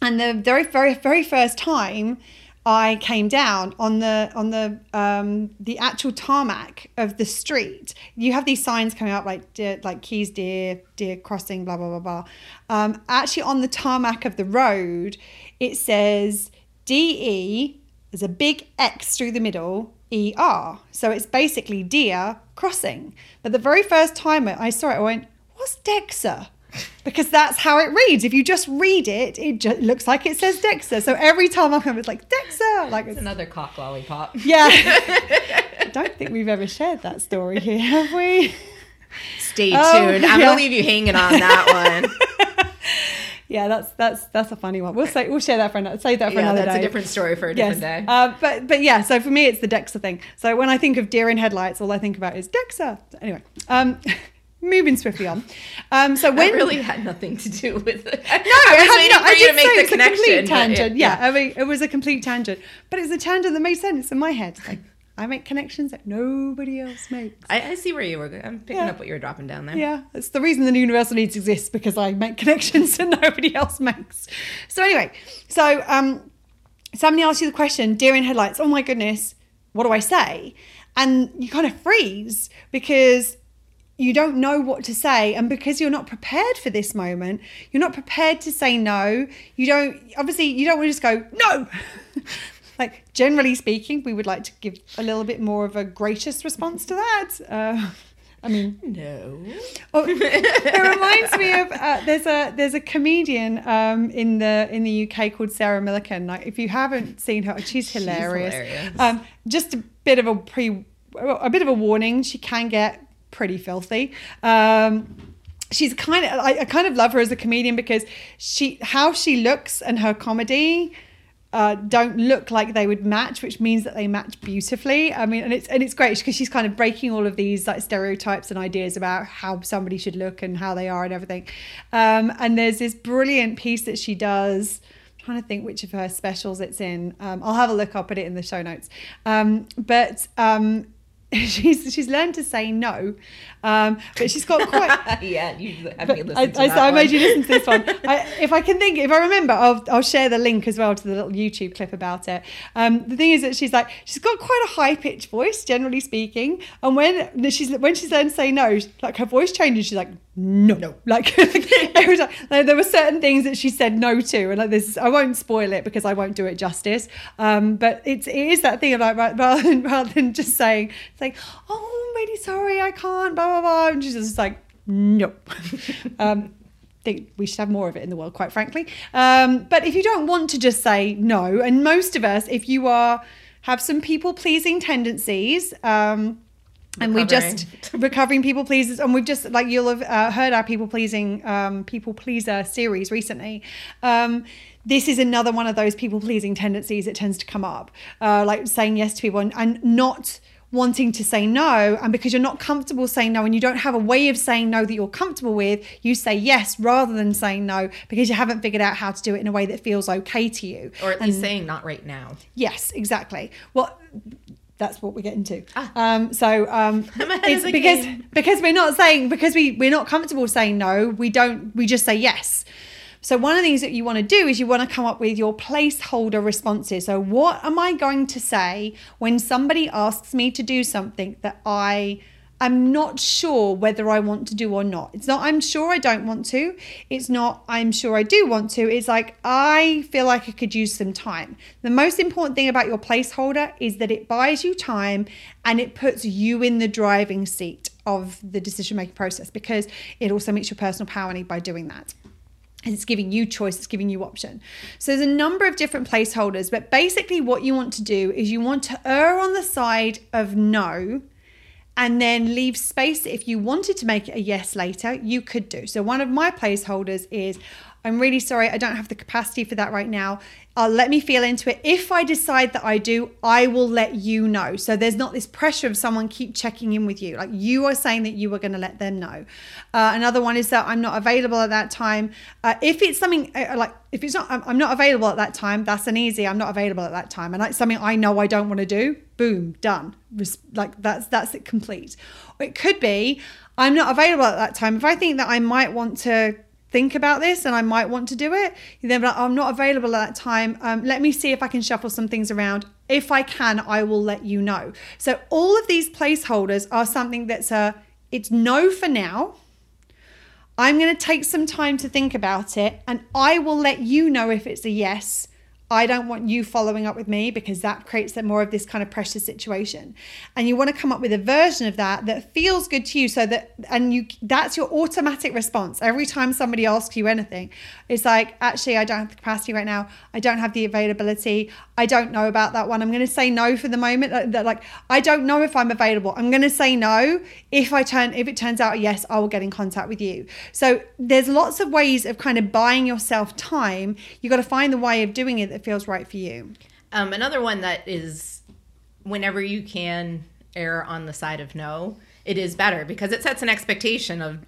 and the very very very first time. I came down on the on the um, the actual tarmac of the street. You have these signs coming up like deer, like keys deer deer crossing blah blah blah blah. Um, actually, on the tarmac of the road, it says DE. There's a big X through the middle. ER. So it's basically deer crossing. But the very first time I saw it, I went, "What's Dexa?" Because that's how it reads. If you just read it, it just looks like it says Dexa. So every time I come, it's like Dexa. Like It's it's, another cock lollipop. yeah. I don't think we've ever shared that story here, have we? Stay Oh, tuned. I'm yeah. gonna leave you hanging on that one. Yeah, that's that's that's a funny one. We'll say we'll share that for another save that for yeah, another that's day. a different story for a different day. Uh, but but yeah, so for me it's the Dexa thing. So when I think of deer in headlights, all I think about is Dexa. Anyway, um, moving swiftly on. Um, so that when really had nothing to do with it. no, I was it had- waiting no, for I you to make the it's a connection. complete tangent. it- yeah, I mean it was a complete tangent, but it was a tangent that made sense in my head. Like I make connections that nobody else makes. I, I see where you were. going. I'm picking Yeah. up what you were dropping down there. Yeah, it's the reason the universal needs exists because I make connections that nobody else makes. So anyway, so um, somebody asks you the question, deer in headlights. Oh my goodness, what do I say? And you kind of freeze because you don't know what to say and because you're not prepared for this moment you're not prepared to say no you don't obviously you don't want to just go no like generally speaking we would like to give a little bit more of a gracious response to that uh, i mean No. Oh, it reminds me of uh, there's a there's a comedian um, in the in the UK called Sarah Millican. Like if you haven't seen her, she's hilarious. She's hilarious. Um, just a bit of a pre a bit of a warning. She can get pretty filthy. Um, she's kind of I, I kind of love her as a comedian because she how she looks and her comedy uh, don't look like they would match, which means that they match beautifully. I mean, and it's and it's great because she's kind of breaking all of these like stereotypes and ideas about how somebody should look and how they are and everything. Um, and there's this brilliant piece that she does. I'm trying to think which of her specials it's in. Um, I'll have a look. I'll put it in the show notes. Um, but um, she's she's learned to say no, um, but she's got quite. yeah, you have But me I, I, I made you listen to this one. I, if I can think, if I remember, I'll, I'll share the link as well to the little YouTube clip about it. Um, the thing is that she's like, she's got quite a high pitched voice, generally speaking. And when she's when she's learned to say no, like her voice changes. She's like, no, no. Like time, like, there were certain things that she said no to, and like this, I won't spoil it because I won't do it justice. Um, but it's it is that thing of like rather than rather than just saying, saying, oh, I'm really sorry, I can't, blah blah blah, and she's just like, no. um, think we should have more of it in the world, quite frankly. Um, but if you don't want to just say no, and most of us, if you are have some people pleasing tendencies, um, and we've just Recovering. recovering people pleasers and we've just like you'll have uh, heard our people pleasing um, people pleaser series recently um, this is another one of those people pleasing tendencies that tends to come up uh, like saying yes to people and, and not wanting to say no and because you're not comfortable saying no and you don't have a way of saying no that you're comfortable with you say yes rather than saying no because you haven't figured out how to do it in a way that feels okay to you or at least saying not right now. Yes, exactly. Well, that's what we get into. Ah. Um, so um, it's because game. because we're not saying because we we're not comfortable saying no. We don't. We just say yes. So one of the things that you want to do is you want to come up with your placeholder responses. So what am I going to say when somebody asks me to do something that I am not sure whether I want to do or not. It's not I'm sure I don't want to. It's not I'm sure I do want to. It's like I feel like I could use some time. The most important thing about your placeholder is that it buys you time and it puts you in the driving seat of the decision making process because it also makes your personal power need by doing that. And it's giving you choice, it's giving you option. So there's a number of different placeholders, but basically what you want to do is you want to err on the side of no and then leave space if you wanted to make it a yes later you could do so one of my placeholders is i'm really sorry i don't have the capacity for that right now. Uh, let me feel into it. If i decide that i do i will let you know. So there's not this pressure of someone keep checking in with you. Like you are saying that you are going to let them know. Uh, another one is that i'm not available at that time. Uh, if it's something uh, like if it's not I'm, not available at that time that's an easy i'm not available at that time. And it's something i know i don't want to do boom done. Like that's that's it complete. It could be i'm not available at that time. If i think that i might want to think about this and i might want to do it then like i'm not available at that time. Um, let me see if i can shuffle some things around. If i can i will let you know. So all of these placeholders are something that's a it's no for now. I'm going to take some time to think about it and I will let you know if it's a yes. I don't want you following up with me because that creates that more of this kind of pressure situation. And you want to come up with a version of that that feels good to you so that and you that's your automatic response. Every time somebody asks you anything, it's like, actually I don't have the capacity right now. I don't have the availability. I don't know about that one. I'm going to say no for the moment. Like, that- like I don't know if I'm available. I'm going to say no. If I turn if it turns out yes, I will get in contact with you. So there's lots of ways of kind of buying yourself time. You've got to find the way of doing it that feels right for you. Um, another one that is whenever you can err on the side of no, it is better because it sets an expectation of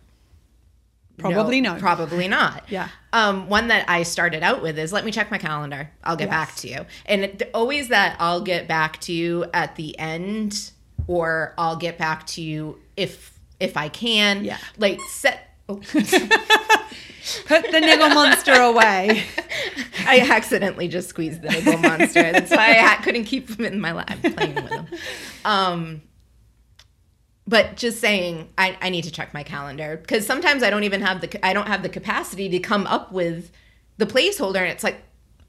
Probably no. Probably not. Yeah. Um, one that I started out with is let me check my calendar. I'll get Yes. back to you. And it, always that I'll get back to you at the end or I'll get back to you if if I can. Yeah. Like set oh. Put the niggle monster away. I accidentally just squeezed the niggle monster. That's why I couldn't keep him in my lap. Playing with him. Um, but just saying, I, I need to check my calendar because sometimes I don't even have the I don't have the capacity to come up with the placeholder, and it's like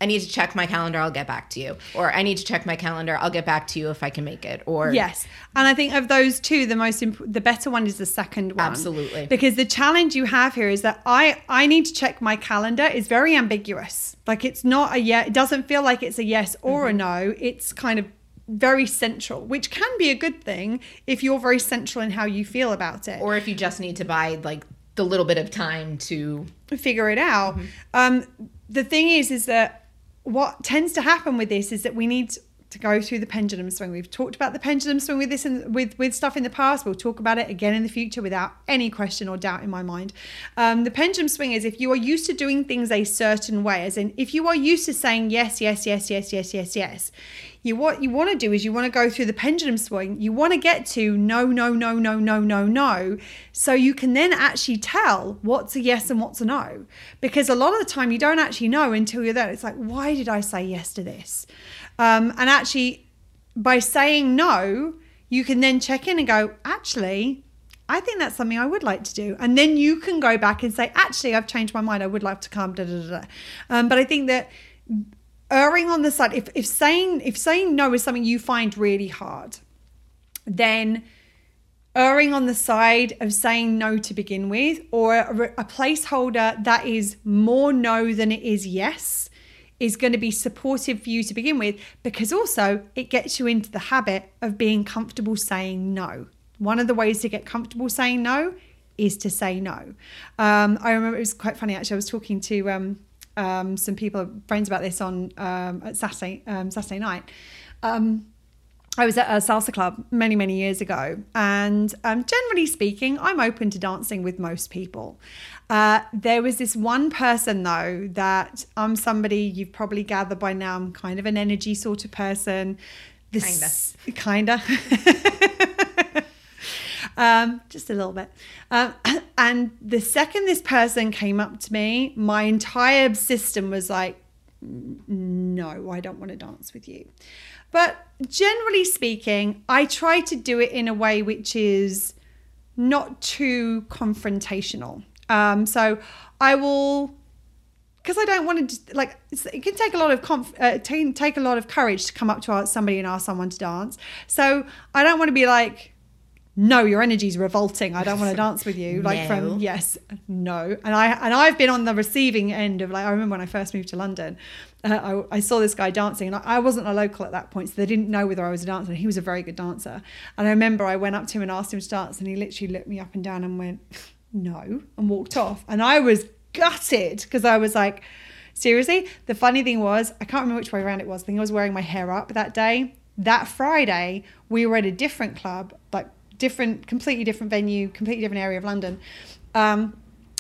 I need to check my calendar. I'll get back to you, or I need to check my calendar. I'll get back to you if I can make it. Or Yes, and I think of those two, the most imp- the better one is the second one. Absolutely. because the challenge you have here is that I I need to check my calendar is very ambiguous. Like it's not a yeah, it doesn't feel like it's a yes or Mm-hmm. a no. It's kind of very central, which can be a good thing if you're very central in how you feel about it. or if you just need to buy like the little bit of time to figure it out. Um, the thing is, is that what tends to happen with this is that we need to go through the pendulum swing. We've talked about the pendulum swing with this and with with stuff in the past. We'll talk about it again in the future without any question or doubt in my mind. Um, the pendulum swing is if you are used to doing things a certain way, as in if you are used to saying yes, yes, yes, yes, yes, yes, yes. You what you want to do is you want to go through the pendulum swing. You want to get to no, no, no, no, no, no, no, so you can then actually tell what's a yes and what's a no. Because a lot of the time you don't actually know until you're there. It's like, why did I say yes to this? Um, and actually, by saying no, you can then check in and go, actually, I think that's something I would like to do. And then you can go back and say, actually, I've changed my mind. I would like to come. Da, da, da, da. Um, but I think that erring on the side, if, if saying if saying no is something you find really hard, then erring on the side of saying no to begin with, or a, a placeholder that is more no than it is yes, is going to be supportive for you to begin with because also it gets you into the habit of being comfortable saying no. one of the ways to get comfortable saying no is to say no. Um, I remember it was quite funny actually. I was talking to um, um, some people, friends about this on um, at Saturday um, Saturday night. Um, I was at a salsa club many, many years ago, and um, generally speaking, I'm open to dancing with most people. Uh, there was this one person though that I'm somebody you've probably gathered by now. I'm kind of an energy sort of person. This kinda. um, just a little bit. Um, and the second this person came up to me, my entire system was like, no, I don't want to dance with you. But generally speaking, I try to do it in a way which is not too confrontational. Um, so I will, because I don't want to like. It can take a lot of conf, uh, take, take a lot of courage to come up to somebody and ask someone to dance. So I don't want to be like, no, your energy is revolting. I don't want to dance with you. Like No. from yes, no. And I and I've been on the receiving end of like I remember when I first moved to London, uh, I, I saw this guy dancing, and I, I wasn't a local at that point, so they didn't know whether I was a dancer. And he was a very good dancer. And I remember I went up to him and asked him to dance, and he literally looked me up and down and went, "No," and walked off. And I was gutted because I was like, seriously. The funny thing was, I can't remember which way around it was. I think I was wearing my hair up that day. That Friday, we were at a different club, like different, completely different venue, completely different area of London. Um,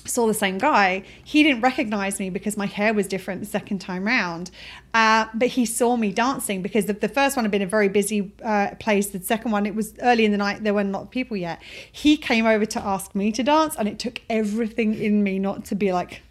saw the same guy. He didn't recognize me because my hair was different the second time round. Uh, but he saw me dancing because the, the first one had been a very busy uh, place. The second one, it was early in the night. There weren't a lot of people yet. He came over to ask me to dance, and it took everything in me not to be like,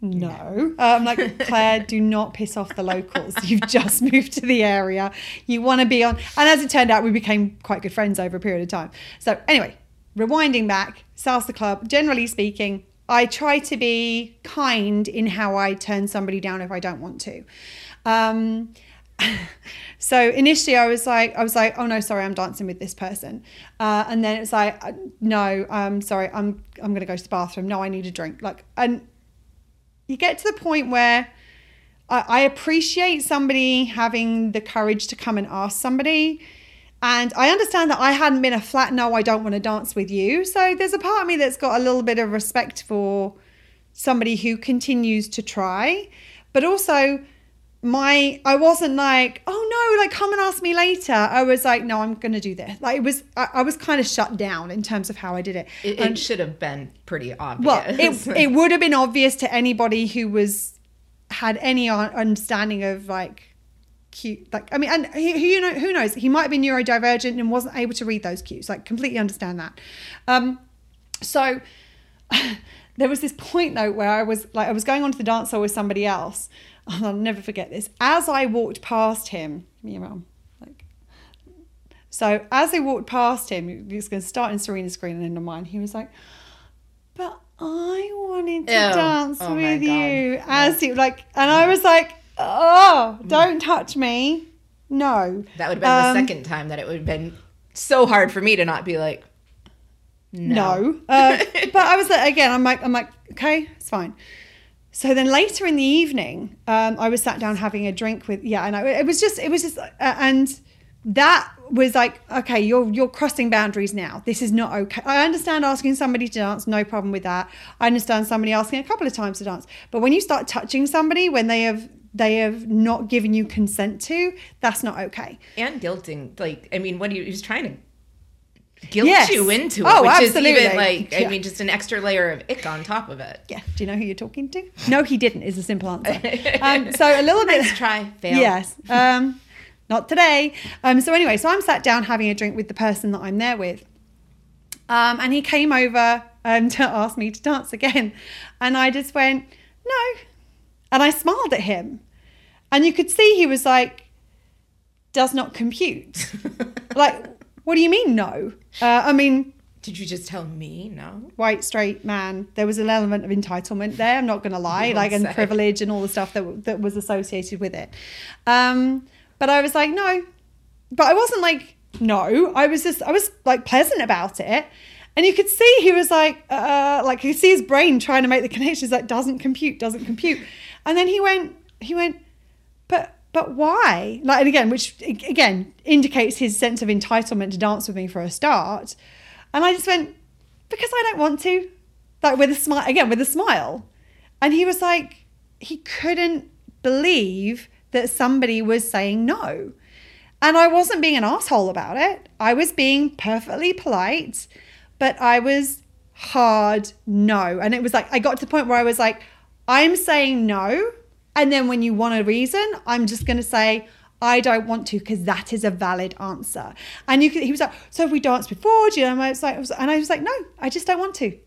no. Uh, I'm like, Claire, do not piss off the locals. You've just moved to the area. You want to be on. And as it turned out, we became quite good friends over a period of time. So, anyway, rewinding back, Salsa Club, generally speaking, I try to be kind in how I turn somebody down if I don't want to. Um, so initially I was like, I was like, oh no, sorry, I'm dancing with this person. Uh, and then it's like, uh, no, I'm sorry, I'm, I'm to go to the bathroom. No, I need a drink. Like, and you get to the point where I, I appreciate somebody having the courage to come and ask somebody. And I understand that I hadn't been a flat no, I don't want to dance with you. So there's a part of me that's got a little bit of respect for somebody who continues to try. But also, my I wasn't like, oh no, like come and ask me later. I was like, no, I'm gonna do this. Like it was, I, I was kind of shut down in terms of how I did it. It, And- it should have been pretty obvious. well, it, it would have been obvious to anybody who was had any understanding of like cute like I mean and he, who you know who knows he might have been neurodivergent and wasn't able to read those cues like completely understand that um so there was this point though where I was like I was going onto the dance floor with somebody else I'll never forget this as I walked past him me and mum like so as I walked past him, he was going to start in Serena's screen and end on mine. He was like, "But I wanted to Ew. dance Oh with God. you." As he like, and I was like, "Oh, don't touch me, no." that would have been Um, the second time that it would have been so hard for me to not be like, no. No. Uh, but I was like, again, I'm like, I'm like, okay, it's fine. So then later in the evening, um, I was sat down having a drink with, yeah, and I, it was just, it was just, uh, and that was like, okay, you're you're crossing boundaries now. This is not okay. I understand asking somebody to dance, no problem with that. I understand somebody asking a couple of times to dance, but when you start touching somebody when they have they have not given you consent to, that's not okay. and guilting. Like, I mean, what he, was trying to guilt Yes. you into it, Oh, which absolutely. is even like, I Yeah. mean, just an extra layer of ick on top of it. Yeah. Do you know who you're talking to? No, he didn't. Is a simple answer. Um, so a little bit. Nice try, fail. Yes. Um, not today. Um, so anyway, so I'm sat down having a drink with the person that I'm there with. Um, and he came over um, to ask me to dance again. And I just went, no. And I smiled at him. And you could see he was like, does not compute. like, what do you mean, no? Uh, I mean, Did you just tell me? No? white straight man. There was an element of entitlement there i'm not going to lie like and say. privilege and all the stuff that that was associated with it. Um but i was like no. But i wasn't like no. I was just i was like pleasant about it. And you could see he was like uh like you see his brain trying to make the connections that doesn't compute doesn't compute. And then he went he went but but why? Like, and again, which again indicates his sense of entitlement to dance with me for a start. And I just went, because I don't want to. Like with a smile, again, with a smile. And he was like, he couldn't believe that somebody was saying no. And I wasn't being an asshole about it. I was being perfectly polite, but I was hard no. And it was like, I got to the point where I was like, I'm saying no. And then when you want a reason, I'm just going to say, I don't want to because that is a valid answer. And you he was like, so have we danced before? Do you know? And I was like, and I was like, no, I just don't want to.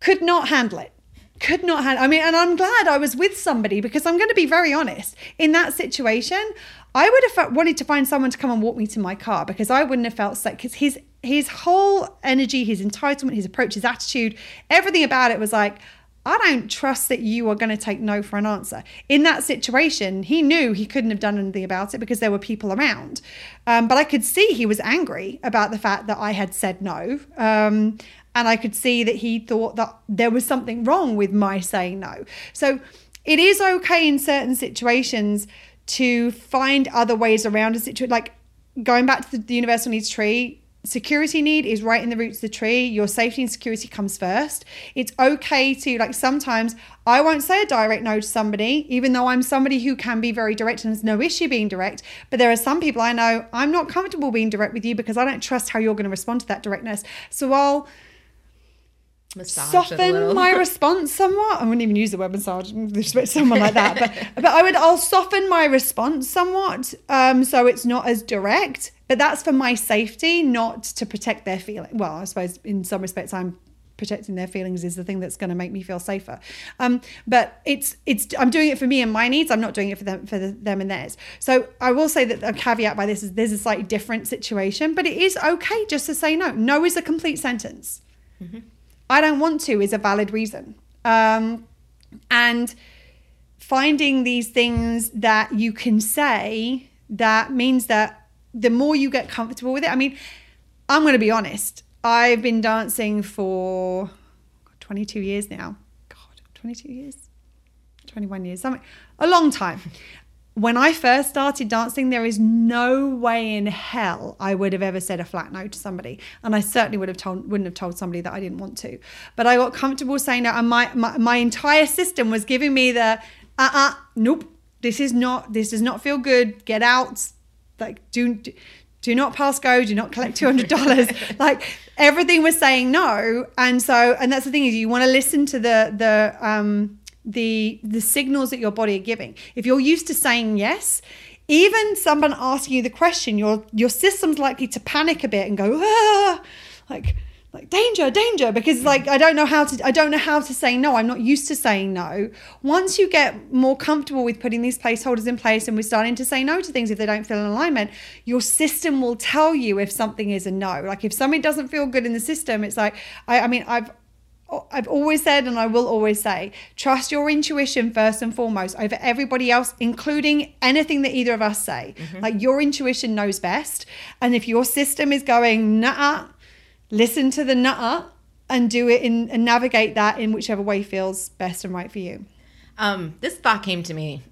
Could not handle it could not handle. I mean, and I'm glad I was with somebody because I'm going to be very honest. In that situation, I would have wanted to find someone to come and walk me to my car because I wouldn't have felt sick. Because his his whole energy, his entitlement, his approach, his attitude, everything about it was like. I don't trust that you are going to take no for an answer. In that situation, he knew he couldn't have done anything about it because there were people around. Um, but I could see he was angry about the fact that I had said no. Um, and I could see that he thought that there was something wrong with my saying no. So it is okay in certain situations to find other ways around a situation. Like going back to the, the universal needs tree, security need is right in the roots of the tree. Your safety and security comes first. It's okay to, like, sometimes I won't say a direct no to somebody, even though I'm somebody who can be very direct and there's no issue being direct. But there are some people I know I'm not comfortable being direct with you because I don't trust how you're going to respond to that directness. So I'll massage soften my response somewhat. I wouldn't even use the word massage with respect to someone like that, but but I would I'll soften my response somewhat, um, so it's not as direct. But that's for my safety, not to protect their feeling. Well, I suppose in some respects I'm protecting their feelings is the thing that's going to make me feel safer. Um, but it's it's I'm doing it for me and my needs. I'm not doing it for them for the, them and theirs. So I will say that a caveat by this is there's a slightly different situation, but it is okay just to say no. No is a complete sentence. Mm-hmm. I don't want to is a valid reason. Um, and finding these things that you can say that means that the more you get comfortable with it. I mean, I'm going to be honest. I've been dancing for 22 years now. God, 22 years? 21 years, something, a long time when I first started dancing, there is no way in hell I would have ever said a flat no to somebody, and I certainly would have told wouldn't have told somebody that I didn't want to. But I got comfortable saying no, and my my, my entire system was giving me the uh uh nope, this is not this does not feel good. Get out, like do. do do not pass go, do not collect $200. like everything was saying no. And so, and that's the thing is you want to listen to the, the, um, the the signals that your body are giving. If you're used to saying yes, even someone asking you the question, your your system's likely to panic a bit and go ah, like like danger danger because like i don't know how to i don't know how to say no. I'm not used to saying no. Once you get more comfortable with putting these placeholders in place and we're starting to say no to things if they don't feel in alignment your system will tell you if something is a no. Like if something doesn't feel good in the system it's like i, I mean i've I've always said, and I will always say, trust your intuition first and foremost over everybody else, including anything that either of us say. Mm-hmm. Like your intuition knows best. And if your system is going, nah, listen to the nah and do it in and navigate that in whichever way feels best and right for you. Um, this thought came to me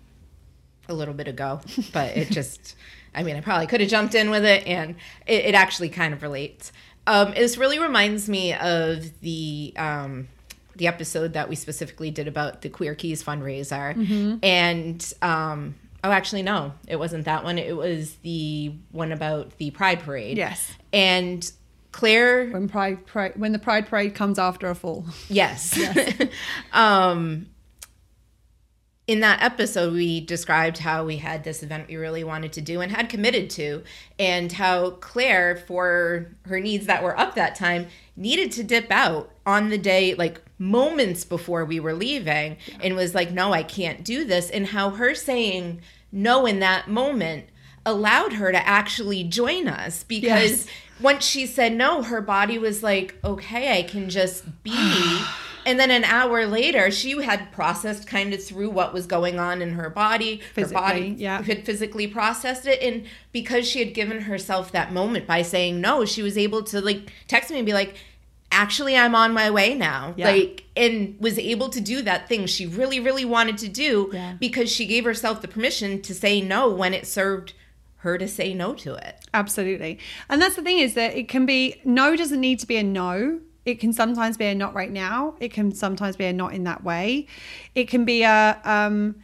a little bit ago, but it just, I mean, I probably could have jumped in with it, and it, it actually kind of relates. Um, this really reminds me of the um, the episode that we specifically did about the Queer Keys fundraiser, mm-hmm. and um, oh, actually, no, it wasn't that one. It was the one about the Pride Parade. Yes, and Claire when Pride, Pride when the Pride Parade comes after a fall. Yes. yes. um, in that episode, we described how we had this event we really wanted to do and had committed to, and how Claire, for her needs that were up that time, needed to dip out on the day, like moments before we were leaving, yeah. and was like, No, I can't do this. And how her saying no in that moment allowed her to actually join us because yes. once she said no, her body was like, Okay, I can just be. And then an hour later, she had processed kind of through what was going on in her body. Physically, her body yeah. had physically processed it. And because she had given herself that moment by saying no, she was able to like text me and be like, actually I'm on my way now. Yeah. Like and was able to do that thing she really really wanted to do Yeah. because she gave herself the permission to say no when it served her to say no to it. Absolutely. And that's the thing is that it can be no doesn't need to be a no. It can sometimes be a not right now. It can sometimes be a not in that way. It can be a um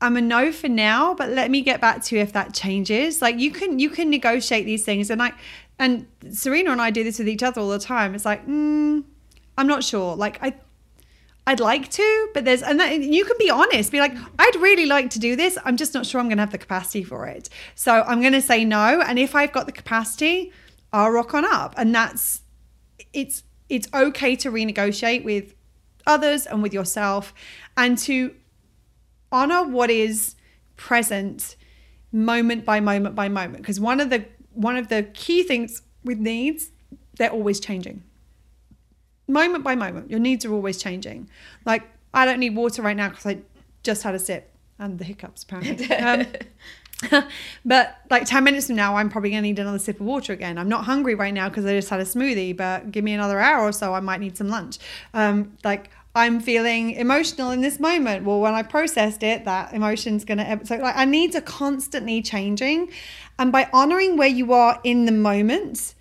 I'm a no for now, but let me get back to you if that changes. Like you can you can negotiate these things and like and Serena and I do this with each other all the time. It's like, mm, I'm not sure. Like I I'd like to, but there's, and that, you can be honest, be like, I'd really like to do this. I'm just not sure I'm going to have the capacity for it. So I'm going to say no. And if I've got the capacity, I'll rock on up. And that's, it's, it's okay to renegotiate with others and with yourself and to honor what is present moment by moment by moment. Because one of the, one of the key things with needs, they're always changing. Moment by moment your needs are always changing. Like i don't need water right now because i just had a sip and the hiccups apparently. Um, but like 10 minutes from now i'm probably going to need another sip of water again. I'm not hungry right now because i just had a smoothie but give me another hour or so i might need some lunch. Um, like i'm feeling emotional in this moment. Well when i processed it that emotion's going to so like our needs are constantly changing. And by honoring where you are in the moment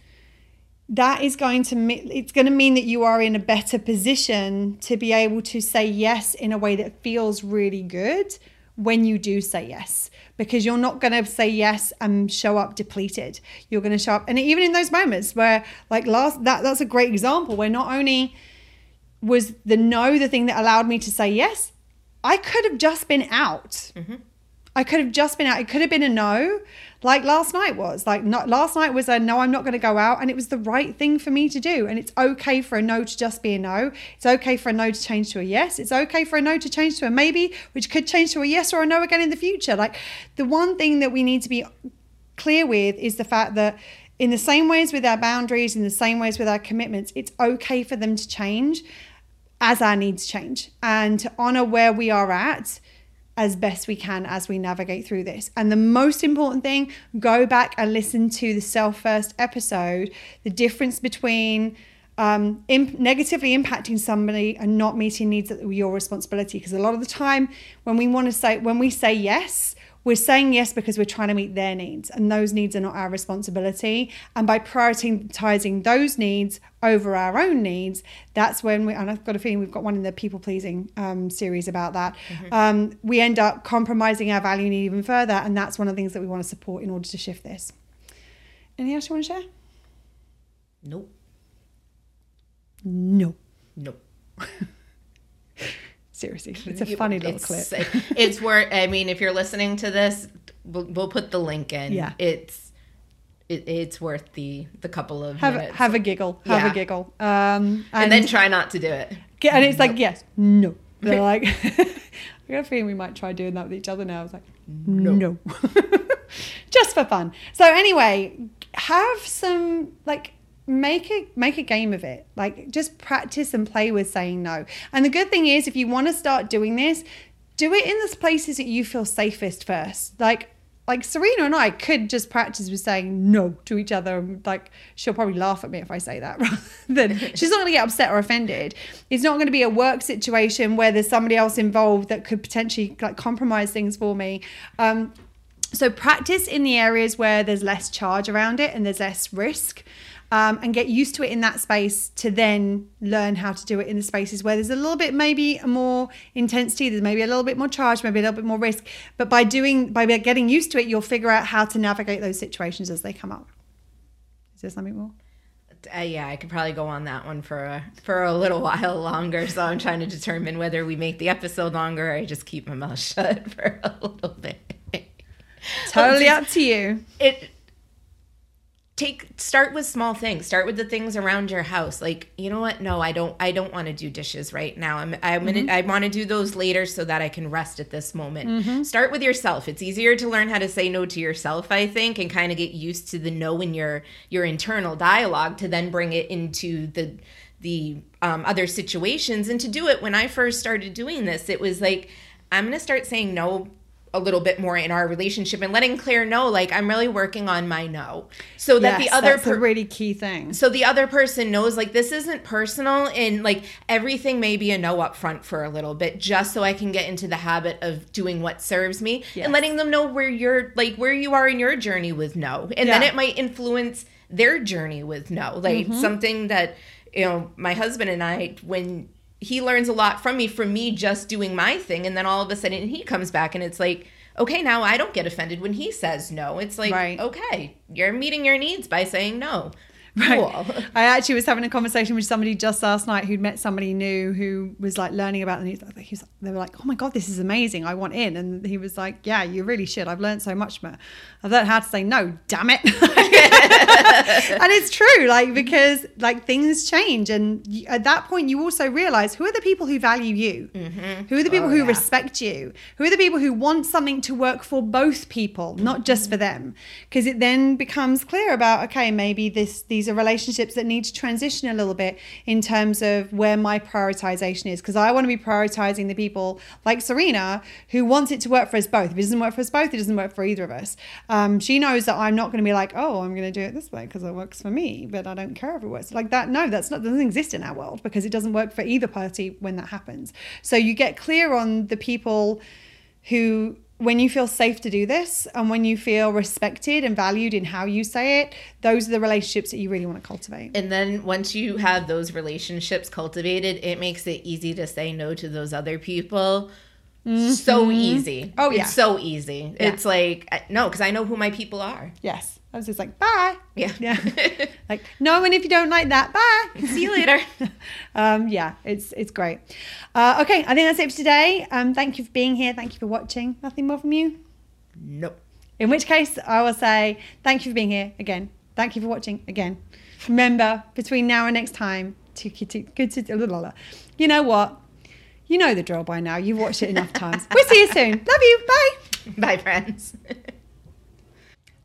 that is going to me- it's going to mean that you are in a better position to be able to say yes in a way that feels really good when you do say yes because you're not going to say yes and show up depleted. You're going to show up and even in those moments where like last that that's a great example where not only was the no the thing that allowed me to say yes i could have just been out mm-hmm. I could have just been out. It could have been a no, like last night was. Like not last night was a no. I'm not going to go out, and it was the right thing for me to do. And it's okay for a no to just be a no. It's okay for a no to change to a yes. It's okay for a no to change to a maybe, which could change to a yes or a no again in the future. Like the one thing that we need to be clear with is the fact that in the same ways with our boundaries, in the same ways with our commitments, it's okay for them to change as our needs change and to honor where we are at as best we can as we navigate through this. And the most important thing, go back and listen to the self first episode, the difference between um, imp- negatively impacting somebody and not meeting needs that were your responsibility. Because a lot of the time, when we want to say, when we say yes, we're saying yes because we're trying to meet their needs, and those needs are not our responsibility. And by prioritizing those needs over our own needs, that's when we, and I've got a feeling we've got one in the people pleasing um, series about that. Um, we end up compromising our value need even further, and that's one of the things that we want to support in order to shift this. Anything else you want to share? Nope. No. Nope. Seriously, it's a funny little it's, clip. it's worth. I mean, if you're listening to this, we'll, we'll put the link in. Yeah. It's it, it's worth the the couple of Have minutes. have a giggle. Have Yeah. a giggle. Um, and then try not to do it. Get- and it's like yes, no. They're like, I got a feeling we might try doing that with each other now. I was like, no, just for fun. So anyway, have some like make a make a game of it. Like just practice and play with saying no. And the good thing is, if you want to start doing this, do it in the places that you feel safest first. Like like Serena and I could just practice with saying no to each other. Like she'll probably laugh at me if I say that. Rather than she's not going to get upset or offended. It's not going to be a work situation where there's somebody else involved that could potentially like compromise things for me. Um, so practice in the areas where there's less charge around it and there's less risk. Um, and get used to it in that space to then learn how to do it in the spaces where there's a little bit maybe more intensity there's maybe a little bit more charge maybe a little bit more risk but by doing by getting used to it you'll figure out how to navigate those situations as they come up is there something more Uh, yeah, I could probably go on that one for a, for a little while longer. So I'm trying to determine whether we make the episode longer or I just keep my mouth shut for a little bit. totally Well, up to you it take start with small things. Start with the things around your house. Like you know what? No i don't i don't want to do dishes right now. I'm i'm gonna i want to do those later so that i can rest at this moment. Start with yourself. It's easier to learn how to say no to yourself i think and kind of get used to the no in your your internal dialogue to then bring it into the the um, other situations. And to do it when i first started doing this it was like i'm gonna start saying no a little bit more in our relationship and letting Claire know like I'm really working on my no so that Yes, the other that's a really key thing. so the other person knows like this isn't personal and like everything may be a no up front for a little bit just so I can get into the habit of doing what serves me Yes. and letting them know where you're like where you are in your journey with no and then it might influence their journey with no like Mm-hmm. something that you know my husband and I when he learns a lot from me from me just doing my thing and then all of a sudden he comes back and it's like okay now I don't get offended when he says no it's like Right. okay you're meeting your needs by saying no Right. cool I actually was having a conversation with somebody just last night who'd met somebody new who was like learning about the news. He was, they were like, "Oh my god, this is amazing! I want in." And he was like, "Yeah, you really should. I've learned so much more. I've learned how to say no. Damn it!" and it's true, like because like things change, and you, at that point, you also realize who are the people who value you, who are the people Oh, who yeah. respect you, who are the people who want something to work for both people, not just for them, because it then becomes clear about okay, maybe this these are relationships that need to transition a little bit in terms of where my prioritization is, because I want to be prioritizing the people like Serena who wants it to work for us both. If it doesn't work for us both, it doesn't work for either of us. Um, she knows that I'm not going to be like, oh, I'm going to do it this way because it works for me, but I don't care if it works like that. No, that's not doesn't exist in our world because it doesn't work for either party when that happens. So you get clear on the people who when you feel safe to do this and when you feel respected and valued in how you say it, those are the relationships that you really want to cultivate. And then once you have those relationships cultivated, it makes it easy to say no to those other people. So mm-hmm. easy. Oh, yeah. It's so easy. Yeah. It's like, no, because I know who my people are. Yes. I was just like, bye. Yeah. Yeah. like, no, and if you don't like that, bye. See you later. um, yeah, it's it's great. Uh, okay, I think that's it for today. Um, thank you for being here. Thank you for watching. Nothing more from you. nope. In which case, I will say thank you for being here again. Thank you for watching again. Remember, between now and next time, to, to, good to, you know what? You know the drill by now. You've watched it enough times. We'll see you soon. Love you. Bye. Bye, friends.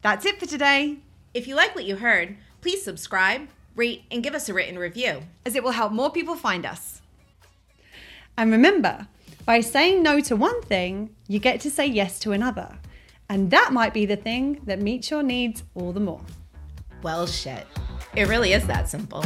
That's it for today, if you like what you heard, please subscribe, rate, and give us a written review. as it will help more people find us. And remember, by saying no to one thing, you get to say yes to another. And that might be the thing that meets your needs all the more. Well, shit. It really is that simple.